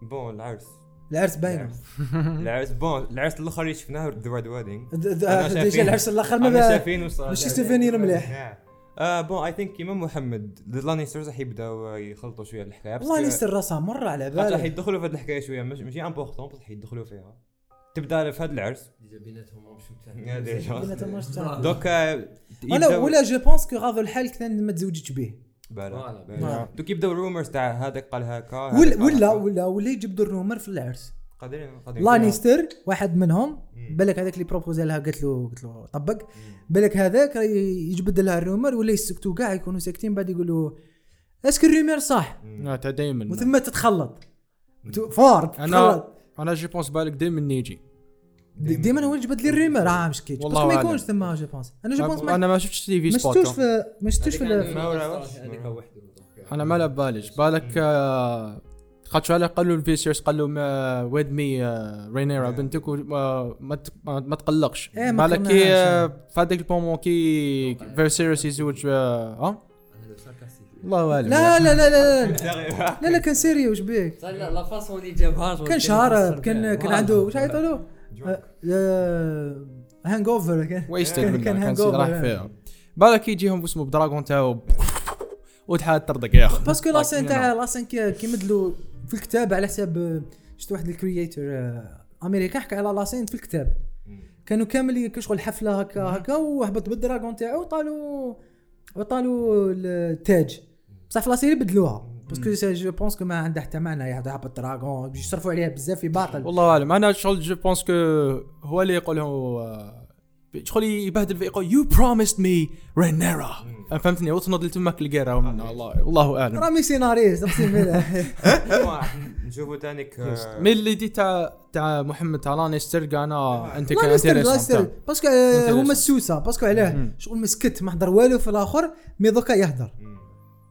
بون العرس. العرس باينة. العرس. بون. العرس الأخر اللي شفناه ذا ريد ويدنج د- د- ديجا العرس الأخر ما شايفين ماشي سوفينير مليح. آه بون اي ثينك كيما محمد لانيسترز راح يبداو يخلطوا شوية الحكاية. والله نستر راسها مرة على خاطر راح بالي يدخلوا في هذه الحكاية شوية. ماشي امبورطون بس راح يدخلوا فيها. تبدا في هذا العرس. ديجا بيناتهم مش يا ديجا. بيناتهم واش تاع- دوك آه، ولا ولا جو pense que غاضوا الحال كان ما تزوجتش به بلا. دوك يبداو ال rumors تاع هذاك قال هكا ولا ولا. ولا يجبدوا ال rumor في العرس. قادرين قادرين لانيستر واحد منهم. بالك هذاك اللي proposé لها قالت له قالت له طبق. بالك هذاك يجبد لها ال rumor ولا يسكتوا كاع يكونوا ساكتين بعد يقولوا est-ce que ال rumor صح تاع دايما. وثم تتخلط. فار أنا تتخلط. أنا je pense بالك دايما نيجي. ديما هو يجبد لي الرومر آه مش كيتش والله باسكو ما. يكونش ثم جو بونس. أنا جو بونس ما أنا ما شفتش تي في ما سبوت شفتوش في ما شفتوش في ما واش. هذيك وحده أنا ما على باليش بالك آه، خاطر على قالوا الفيسيرس قالوا ما ويد مي آه، رينيرا بنتك وما- ما ت- ما ما تقلقش. إيه، بالك كي. آه، في هذاك البومون كي فيسيرس يزوج آه، ها الله أعلم. لا لا لا لا لا. لا لا كان سيريو واش بيك؟ لا la façon اللي جابها كان شارب كان كان عنده واش عيطوا له hangover كان wasted كان- منه كان كان hangover، سيد راح يعني. فيها. بالك يجيهم اسمه ب dragon تاعو وتحاد تردق يا أخي. parce que la scène تاع la scène كي كي مدلو في الكتاب على حساب آه، شفت واحد ال créateur américain حكى على la scène في الكتاب. كانوا كامل كي شغل حفلة هكا هكا وهبط بال dragon تاعو وطالوا وطالوا التاج. بصح في la série بدلوها parce que je pense que ما عنده حتى معنى يهبط dragon باش يصرفوا عليها بزاف في باطل. والله أعلم. أنا شغل je pense que هو اللي يقول له شغل يبهدل في يقول you promised me رينيرا فهمتني؟ وتنض تمك القيرة. والله والله أعلم. رامي سيناريست اقسم بالله نشوفوا تانيك آه، من l'idée تاع تاع محمد تاع لانيستر أنا. أنت لا كان parce que آه،. هما السوسة. parce que علاه شغل مسكت ما حضر والو في الآخر mais دوكا يهدر.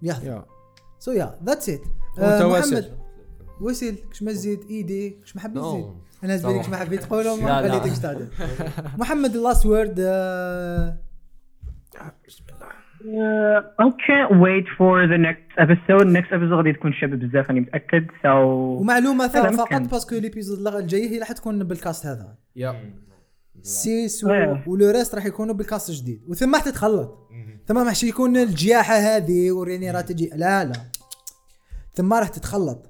yeah. So yeah that's it متواصل. محمد وسيل كش ما تزيد إيدي كش ما حبيت تزيد no أنا زبالي كش ما حبيت تقولوا لا، ما لا. خليتكش تعدل محمد ال last word Uh, I can't wait for the next episode. Next episode غادي تكون شابه بزاف راني متأكد. So ومعلومة. فقط parce que l'épisode الجاي هي راح تكون بال cast هذا. يا سيس آه. و- ولو ريست راح يكونوا بالكاست الجديد. وثم راح تتخلط. ثم ما راح يكون الجياحة هذه وريني راه تجي. لا لا. ثم راح تتخلط.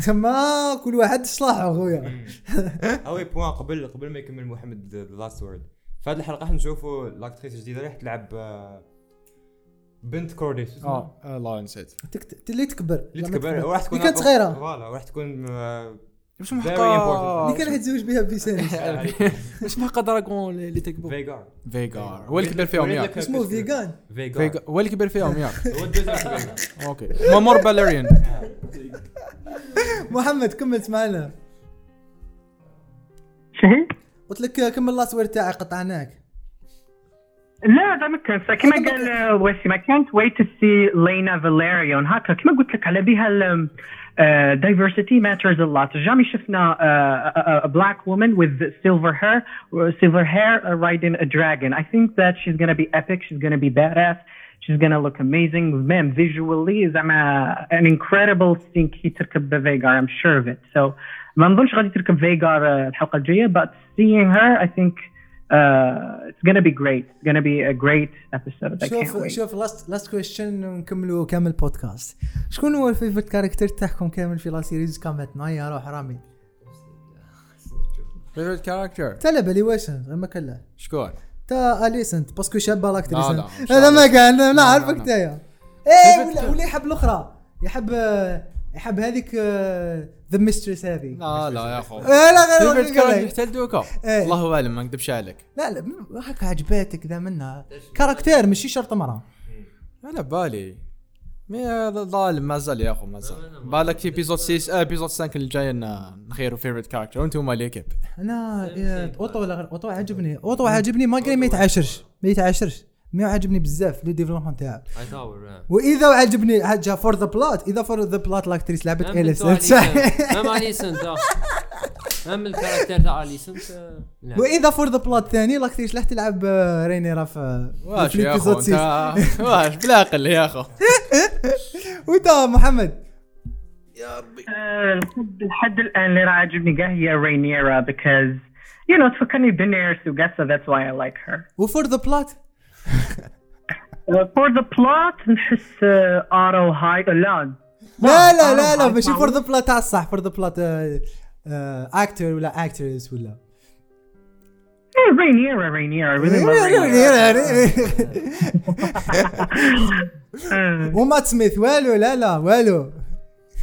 ثم كل واحد صلاحه خويا اوي بوان قبل قبل ما يكمل محمد ذا لاست وورد في هذه الحلقة راح نشوفوا لاكتريس الجديدة راح تلعب آه، بنت كوردي شو اسمها؟ آه الله نسيت. تكت... اللي تكبر. اللي تكبر وراح تكون اللي كانت صغيرة. فوالا وراح تكون آه، مش محقا اللي كان يتزوج بها بيسانس مش محقا دراغون اللي تكبر. فيجار فيجار هو اللي كبر فيهم ياك اسمه فيجان فيجار فيجا- هو اللي كبر فيهم ياك أوكي مامور باليريان محمد كملت معنا. شهي قلت لك كمل لاست وورد تاعي قطعناك. لا هذا ما كان كما قال واسي ما كانت. Wait to see لينا فاليريون هكا كما قلت لك على بها ال uh, diversity matters a lot جامي شفنا uh, a, a black woman with silver hair silver hair uh, riding a dragon I think that she's gonna be epic she's gonna be badass she's gonna look amazing man visually زعما an incredible thing كي تركب فيجار I'm sure of it so ما نظنش غادي تركب فيجار uh, الحلقة الجاية but seeing her I think uh, it's gonna be great. It's gonna be a great episode. I can't شوف wait. شوف last last question ونكملوا كامل بودكاست شكون هو ال favorite character تاعكم كامل في la série كامل معايا روح رامي favorite character تا لا بالي واش ما كان لا شكون؟ تا اليسنت parce que شابة l'actrice لا، لا، مش هذا ما. كان لا لا، عارفك لا. تايا إيه favorite ولا يحب الأخرى يحب آه، يحب هذيك the mistress هذه لا لا يا اخو آه، لا حتى لدوكا إيه. الله أعلم ما نكذبش عليك. لا لا هكا عجباتك ذا منها كاركتير ماشي شرط مرة. على بالي مي هذا ظالم مازال يا أخو مازال بالك ايبيزود 6 ايبيزود 5 الجاي نخيروا فيفرت كاركتر وأنتم ليكيب أنا إيه، اوطو ولا غير اوطو عجبني اوطو عجبني ما قال ما يتعاشرش ما يتعاشرش ما عجبني بزاف لو ديفلوبمون آه. وإذا عجبني حاجة فور ذا بلوت إذا فور ذا بلوت لاكتريس لعبت مام اليس بنتو أليسنت. même آه. ال character تاع اليسنت آه، لا. وإذا for the plot ثاني l'actrice راح تلعب آه، رينيرا في واش يا اخو واش بلا عقل يا أخو. وانت محمد. آه، لحد لحد الآن اللي راه عاجبني كاع هي رينيرا because you know تفكرني بدينيرس so that's why I like her. و for the plot Uh, for the plot نحس ارو هاي لا لا لا لا لا Otto ماشي for the. plot تاع الصح for the plot أكتر ولا l'actrice ولا. Rhaenyra Uh, ومات سميث والو لا لا والو.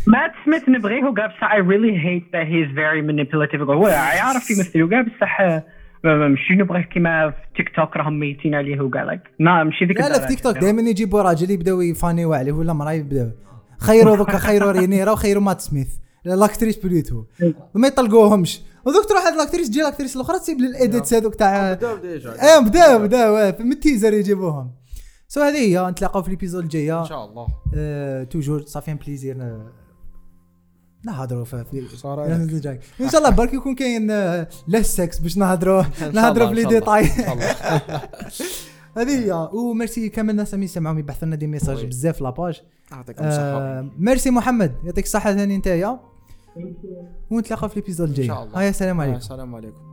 مات سميث نبغيه كاع بصح I really hate that he is very manipulative. هو يعرف يمثل كاع بصح ماشي نبغيه كيما في تيك توك راهم ميتين عليه وكاع like لا ماشي ذيك لا لا في. تيك توك دائما يجيبوا راجل يبداو يفانيو عليه ولا مراه يبداو خيروا دوكا خيروا رينيرا وخيروا مات سميث. لاكتريس بليتو ما يطلقوهمش. ودوك تروح هاد لاكتريس تجي لاكتريس الأخرى تسيب للايديتس هذوك تاع إيه بداو بداو من التيزر يجيبوهم. سو هذه هي نتلاقاو في الإبيزود الجاية. إن شاء الله. آه، توجور صافي ان بليزير نهضروا في في-. الجاي. إن شاء الله برك يكون كاين آه، له سكس باش نهضروا نهضروا شاء الله. ديتاي. هذه هي وميرسي كامل الناس اللي يسمعوهم يبعثوا لنا des messages. بزاف في la page يعطيكم الصحة آه، ميرسي محمد يعطيك الصحة ثاني نتايا ونتلاقاو في ال épisode الجاي إن شاء الله. هيا السلام عليكم السلام عليكم